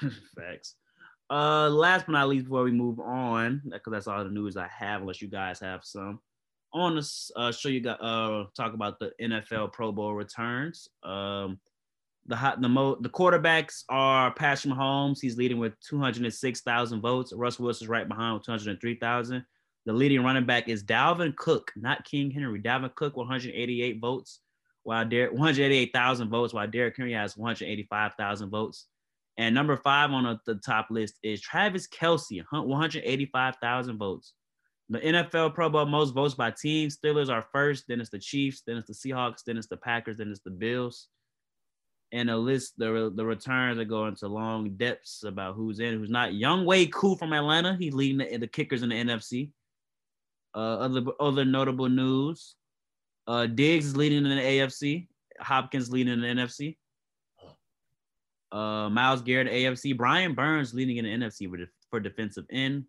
Facts. Uh, last but not least, before we move on, because that's all the news I have, unless you guys have some. I want to uh, show you got uh talk about the NFL Pro Bowl returns. Um, the hot the mo the quarterbacks are Patrick Mahomes. He's leading with 206,000 votes. Russ Wilson's right behind with 203,000. The leading running back is Dalvin Cook, not King Henry. Dalvin Cook, 188 votes while Derek 188,000 votes, while Derrick Henry has 185,000 votes. And number five on the top list is Travis Kelce, 185,000 votes. The NFL Pro Bowl most votes by team. Steelers are first, then it's the Chiefs, then it's the Seahawks, then it's the Packers, then it's the Bills. And a list, the, the returns are going to long depths about who's in, who's not. Younghoe Koo from Atlanta, he's leading the, the kickers in the NFC. Uh, other other notable news: uh, Diggs leading in the AFC. Hopkins leading in the NFC. Uh, Myles Garrett AFC. Brian Burns leading in the NFC for, for defensive end.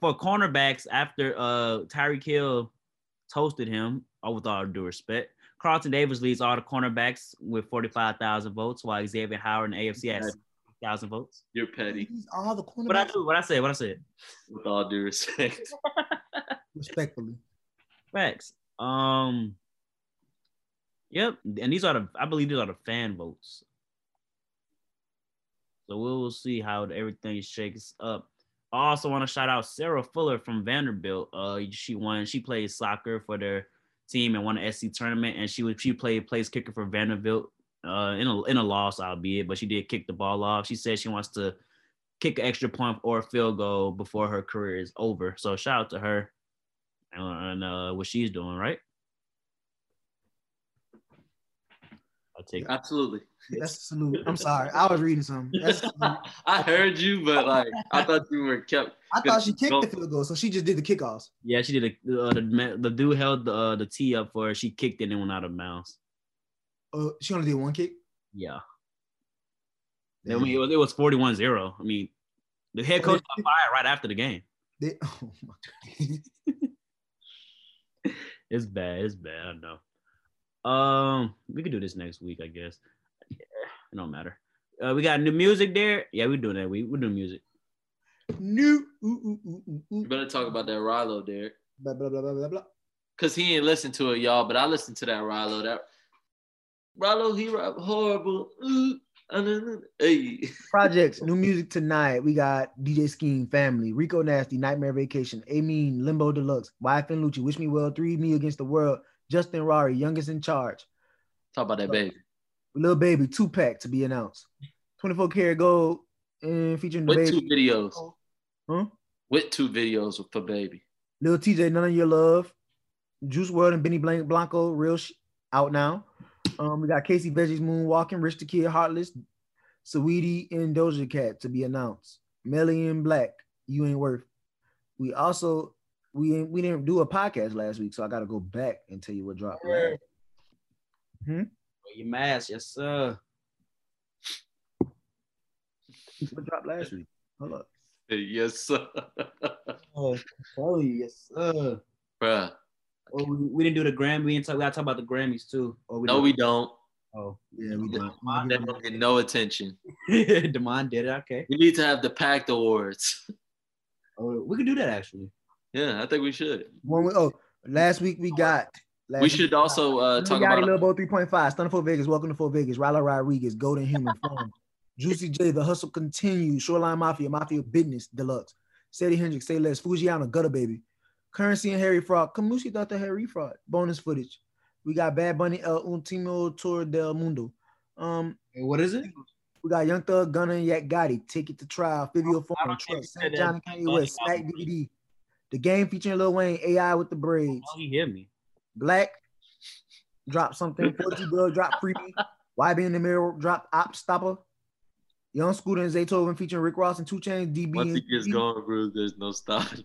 For cornerbacks, after uh, Tyreek Hill toasted him, oh, with all due respect, Carlton Davis leads all the cornerbacks with 45,000 votes, while Xavier Howard in AFC has thousand votes. You're petty. all the cornerbacks. What I do? What I said? What I said? With all due respect. Respectfully. Facts. Um. Yep, and these are the I believe these are the fan votes. So we'll see how everything shakes up. I also want to shout out Sarah Fuller from Vanderbilt. Uh, she won. She played soccer for their team and won an SC tournament, and she was she played place kicker for Vanderbilt. Uh, in a in a loss, albeit, but she did kick the ball off. She said she wants to kick an extra point or a field goal before her career is over. So shout out to her and uh, what she's doing, right? Take absolutely. That's a salute. I'm sorry, I was reading something. I heard you, but like I thought you were kept. I thought she kicked the field goal, so she just did the kickoffs. Yeah, she did. A, uh, the the dude held the uh, the tee up for her. She kicked it and went out of bounds. Oh, uh, she only did one kick. Yeah. I mean, it was, it was 41-0. I mean, the head coach got fired right after the game. They- oh my It's bad. It's bad. I know. Um, we could do this next week, I guess. Yeah, it don't matter. Uh, we got new music there. Yeah, we're doing that. We we're doing music. New. Ooh, ooh, ooh, ooh, You better talk about that Rylo, Derek. Blah, blah, blah, blah, blah, blah. Cause he ain't listened to it, y'all. But I listened to that Rylo. That Rylo, he rap horrible. Ooh, Hey, Projects, new music tonight. We got DJ Scheme, Family, Rico Nasty, Nightmare Vacation, Aminé, Limbo Deluxe, Wife and Lucci, Wish Me Well, Three, Me Against the World, Justin Rari, Youngest in Charge, talk about that baby. Little Baby, Two Pack to be announced, 24 Karat Gold, and featuring the With two videos. huh? With two videos for baby. Little TJ, None of Your Love, Juice WRLD and Benny Blank Blanco, real sh- out now. Um, we got Casey Veggies Moonwalking, Rich the Kid Heartless, Saweetie and Doja Cat to be announced. Melly and Black, You Ain't Worth. We also we ain't, we didn't do a podcast last week, so I gotta go back and tell you what dropped. last. Hmm? Wear your mask, yes sir. What dropped last week? Hold up. Yes, sir. Oh, tell you, yes sir. Bruh. Oh, we, we didn't do the Grammy. We didn't talk. We gotta talk about the Grammys too. Or we No, we don't. Oh, Yeah, we did. They don't get no attention. Demond did it. Okay. We need to have the packed awards. Oh, we could do that actually. Yeah, I think we should. One we, oh, last week we got. Last We week should also uh, Lil talk Yachty, about Lil Boat 3.5, Stunner for Vegas, Welcome to Fort Vegas, Rylo Rodriguez, Golden Human Form, Juicy J, The Hustle Continues, Shoreline Mafia, Mafia Business Deluxe, Sadie Hendrix, Say Less, Fujiana, Gutter Baby, Currency and Harry Fraud, Kamushi thought the Harry Fraud, bonus footage. We got Bad Bunny, El Ultimo Tour del Mundo. Um, what is it? we got Young Thug, Gunna, and Yak Gotti, Ticket to Trial, Fivio I Foreign, Trust, St. John, and Kanye West, Smack album. DVD, The Game featuring Lil Wayne, AI with the braids. Oh, he hit me. Black drop something. 42 Dugg drop freebie. YB in the mirror drop op stopper. Young Scooter and Zaytoven featuring Rick Ross and Two Chainz, DB. once and it gets DB. going, bro, there's no stopping.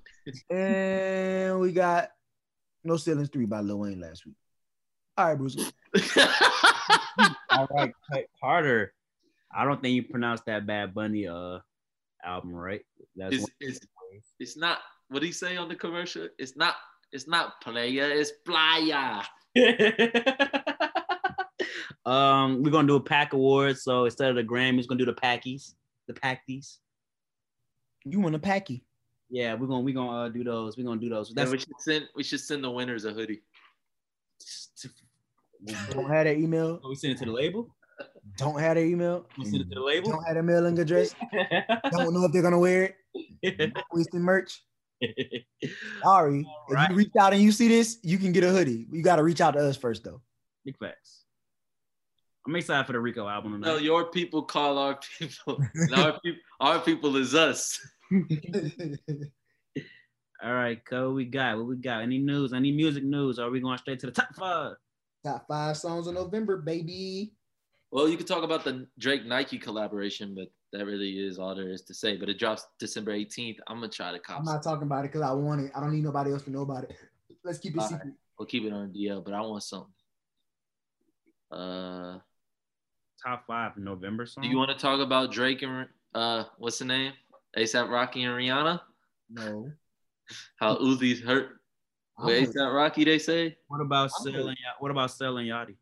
And we got No Ceilings 3 by Lil Wayne last week. All right, Bruce. All right, Cut- Carter. I don't think you pronounced that Bad Bunny uh album right. That's it's, it's, it's not what do he say on the commercial. It's not it's not player, it's playa. um, we're gonna do a pack awards. So instead of the Grammys, we're gonna do the packies, the packies. You want a packy? Yeah, we're gonna we're gonna uh, do those. We're gonna do those. Yeah, we should send we should send the winners a hoodie. Don't have their email. we send it to the label. Don't have their email. We send it to the label. Don't have their mailing address. Don't know if they're gonna wear it. Wasting merch. Sorry. If you reach out and you see this, you can get a hoodie. You gotta reach out to us first though. Big facts. I'm excited for the Rico album No, your people call our people. our people our people is us. All right, Co, what we got? What we got? Any news? Any music news? Or are we going straight to the top five? Top five songs of November, baby. Well, you could talk about the Drake Nike collaboration, but that really is all there is to say. But it drops December 18th. I'm gonna try to cop. I'm some. not talking about it because I want it. I don't need nobody else to know about it. Let's keep it All secret. We'll keep it on DL, but I want something. Uh, Top five November song. do you want to talk about Drake and uh, what's the name? ASAP Rocky and Rihanna? No. How Uzi's hurt with I'm ASAP Rocky? They say. What about I'm selling? What about selling Yachty?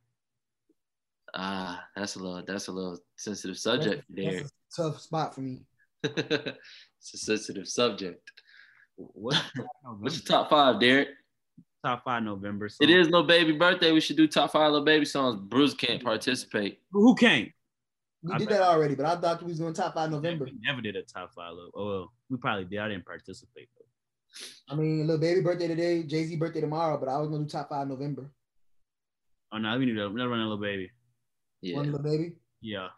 Ah, that's a little that's a little sensitive subject there. That's a tough spot for me. it's a sensitive subject. What? What's your top five, Derek? top five November song? It is no baby birthday. We should do top five little baby songs. Bruce can't participate. Who can't? We I did bet- that already, but I thought we was going top five November. We never did a top five. Look. Oh, well, we probably did. I didn't participate though. I mean, little baby birthday today, Jay Z birthday tomorrow, but I was gonna do top five November. Oh no, we need to never run a little baby. Yeah. One little baby. Yeah.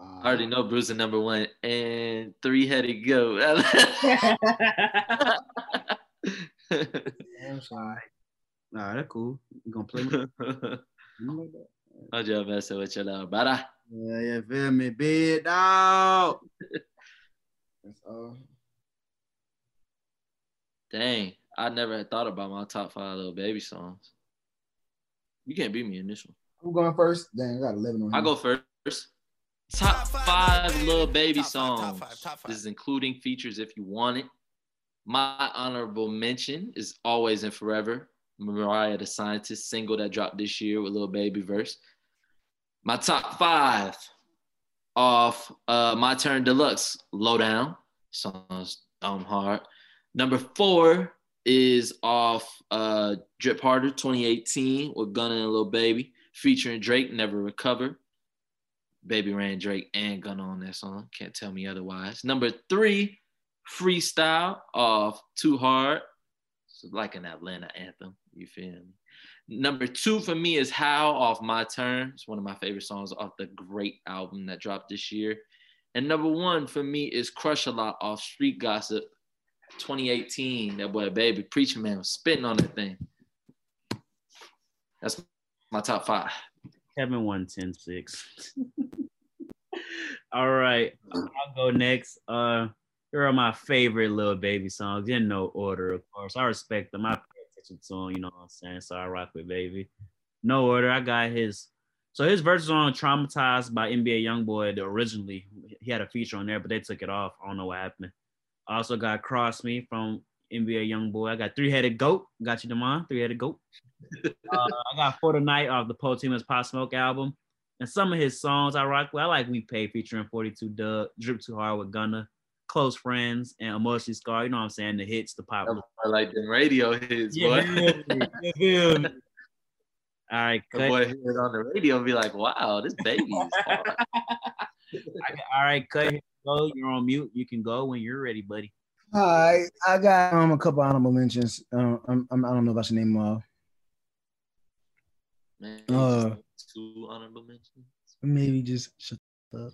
Uh, I already know Bruce is number one. And three headed go. I'm sorry. Nah, that's cool. We gonna play. with- yeah, I'm just messing with you now, brother. yeah, you feel me, big dog. That's all. Dang, I never had thought about my top five little baby songs. You can't beat me in this one. Who going first? Dang, I got eleven on. I go first. Top five little Baby songs. This is including features if you want it. My honorable mention is Always and Forever. Mariah the Scientist single that dropped this year with Little Baby verse. My top five off uh, My Turn Deluxe, Lowdown. Songs dumb hard. Number four is off uh, Drip Harder 2018 with Gunna and Little Baby featuring Drake, Never Recover. Baby Ran Drake and Gunna on that song. Can't tell me otherwise. Number three, Freestyle off Too Hard. It's like an Atlanta anthem. You feel me? Number two for me is How off My Turn. It's one of my favorite songs off the great album that dropped this year. And number one for me is Crush a Lot off Street Gossip 2018. That boy, baby, Preacher Man was spitting on that thing. That's my top five. Kevin won 10 6. All right. I'll go next. Uh here are my favorite Lil Baby songs in no order, of course. I respect them. I pay attention to them, you know what I'm saying? So I rock with Baby. No order. I got his. So his verse on Traumatized by NBA Youngboy originally. He had a feature on there, but they took it off. I don't know what happened. I also got Cross Me from NBA Youngboy. I got Three Headed Goat. Got you, Demond. Three Headed Goat. Uh, I got For the Night off the Posthumous Pop Smoke album. And some of his songs I rock with. I like We Pay featuring 42 Dugg, Drip Too Hard with Gunna, Close Friends, and Emotionally Scarred. You know what I'm saying? The hits, the pop. I like them radio hits, yeah, boy. yeah. All right, cut. The boy hear it on the radio and be like, wow, this baby is hard. All right, cut. Go. You're on mute. You can go when you're ready, buddy. All right, I got um a couple honorable mentions. Um, I'm, I'm, I don't know if I should name them all. Man, uh, two honorable mentions. Maybe just shut up.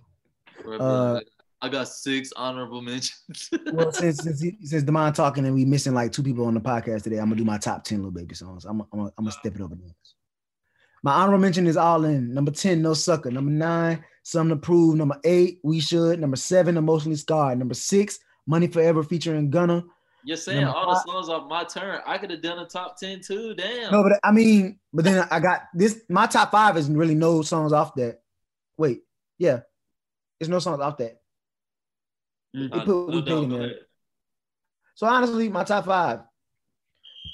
Uh, I got six honorable mentions. well, since since he, since Demond talking and we missing like two people on the podcast today, I'm gonna do my top ten little Baby songs. I'm I'm, I'm gonna step it over there. My honorable mention is All In. Number ten, No Sucker. Number nine, Something to Prove. Number eight, We Should. Number seven, Emotionally Scarred. Number six, Money Forever featuring Gunna. You're saying Number all five, the songs off my turn. I could have done a top ten too. Damn. No, but I mean, but then I got this. My top five is really no songs off that. Wait, yeah, there's no songs off that. Mm-hmm. We put, we no, in there. So honestly, my top five.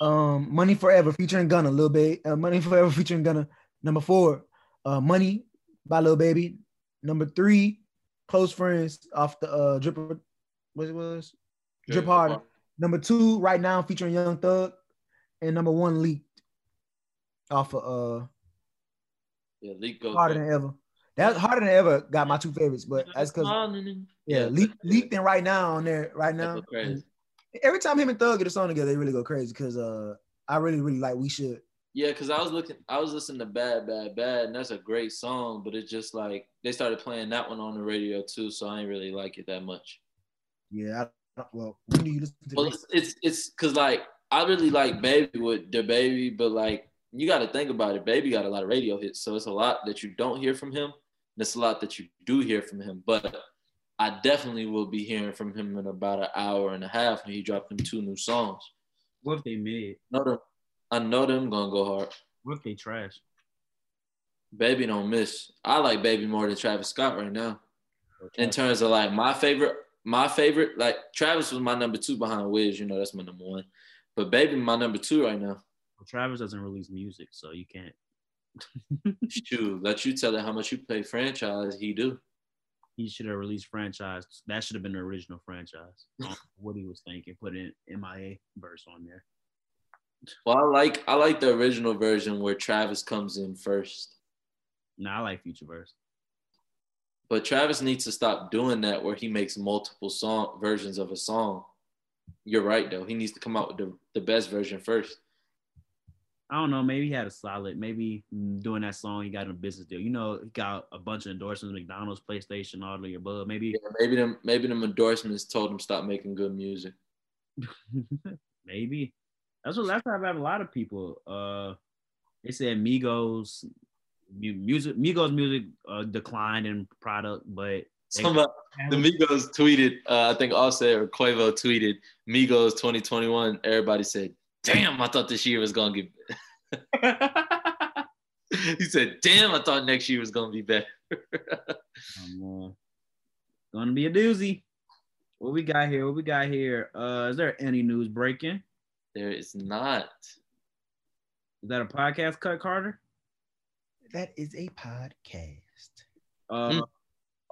Um, Money Forever featuring Gunna, little bit. Uh, Money Forever featuring Gunna. Number four, uh, Money by Lil Baby. Number three, Close Friends off the uh Drip. What it was? Drip, Drip Hard. Number two, right now featuring Young Thug, and number one leaked off of uh yeah, leak goes harder than ever. That harder than ever got my two favorites, but that's because yeah, leak, leaked and right now on there right now. Every time him and Thug get a song together, they really go crazy because uh I really really like we should. Yeah, because I was looking, I was listening to Bad Bad Bad, and that's a great song, but it's just like they started playing that one on the radio too, so I ain't really like it that much. Yeah, well, when do you listen to? Well, it's it's it's because like I really like Baby with the Baby, but like you got to think about it. Baby got a lot of radio hits, so it's a lot that you don't hear from him. And it's a lot that you do hear from him, but I definitely will be hearing from him in about an hour and a half when he dropped them two new songs. What if they made? No, them, I know them gonna go hard. What if they trash? Baby don't miss. I like Baby more than Travis Scott right now. Okay. In terms of like my favorite my favorite, like Travis was my number two behind Wiz. You know, that's my number one. But Baby, my number two right now. Well, Travis doesn't release music, so you can't. Shoot, let you tell it how much you play franchise. He do. He should have released franchise. That should have been the original franchise. what he was thinking, put in MIA verse on there. Well, I like I like the original version where Travis comes in first. No, nah, I like Future verse. But Travis needs to stop doing that where he makes multiple song versions of a song. You're right though. He needs to come out with the, the best version first. I don't know. Maybe he had a solid. Maybe doing that song, he got a business deal. You know, he got a bunch of endorsements, McDonald's, PlayStation, all of the above. Maybe, yeah, maybe them, maybe them endorsements told him stop making good music. maybe that's what that's how I've had a lot of people. Uh, they said Migos music Migos music uh, declined in product, but some the Migos tweeted, uh, I think Offset or Quavo tweeted Migos 2021. Everybody said, "Damn, I thought this year was gonna get." he said, "Damn, I thought next year was gonna be better." um, uh, gonna be a doozy. What we got here? What we got here? Uh, is there any news breaking? There is not. Is that a podcast cut, Carter? That is a podcast. Uh, mm.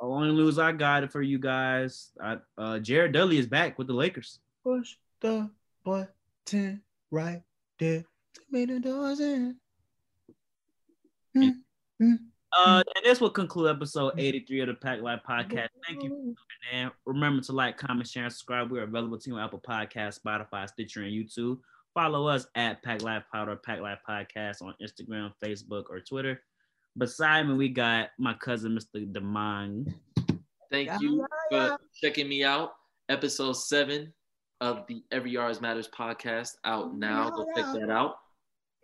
only news I got it for you guys. I, uh, Jared Dudley is back with the Lakers. Push the button right there to make the doors in. Mm. Mm. Uh, and this will conclude episode 83 of the Pack Life Podcast. Thank you and remember to like, comment, share, and subscribe. We are available to you on Apple Podcast, Spotify, Stitcher, and YouTube. Follow us at Pack Life Powder, Pack Life Podcast on Instagram, Facebook, or Twitter. Beside me, we got my cousin, Mr. Demond. Thank you for checking me out. Episode seven of the Every Yards Matters podcast out now. Go check that out.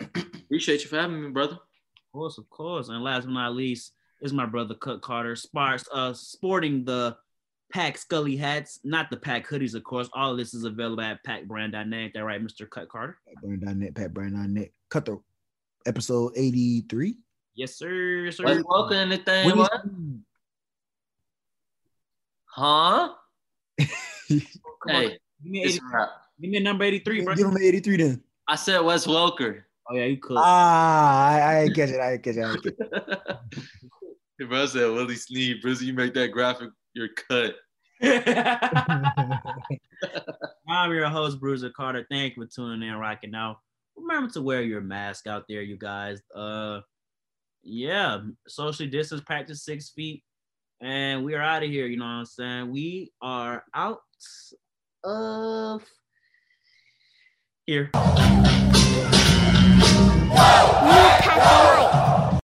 Appreciate you for having me, brother. Of course, of course. And last but not least is my brother Cut Carter, Sparks, uh, sporting the Pack Scully hats, not the Pack hoodies, of course. All of this is available at packbrand.net. That right, Mr. Cut Carter? Packbrand.net, packbrand.net. Cut the episode 83. Yes, sir. Yes, sir. Wait, welcome anything. What? what? Huh? hey, give me, 80, give me a number 83, bro. Give him 83 then. I said Wes Welker. Oh, yeah, you could. Ah, I, I get it. I get it. I get it. if I said Willie Sneed, Brizzy, you make that graphic, you're cut. I'm your host, Bruiser Carter. Thank you for tuning in, rocking out. Remember to wear your mask out there, you guys. Uh, yeah, socially distance, practice six feet, and we are out of here. You know what I'm saying? We are out of here.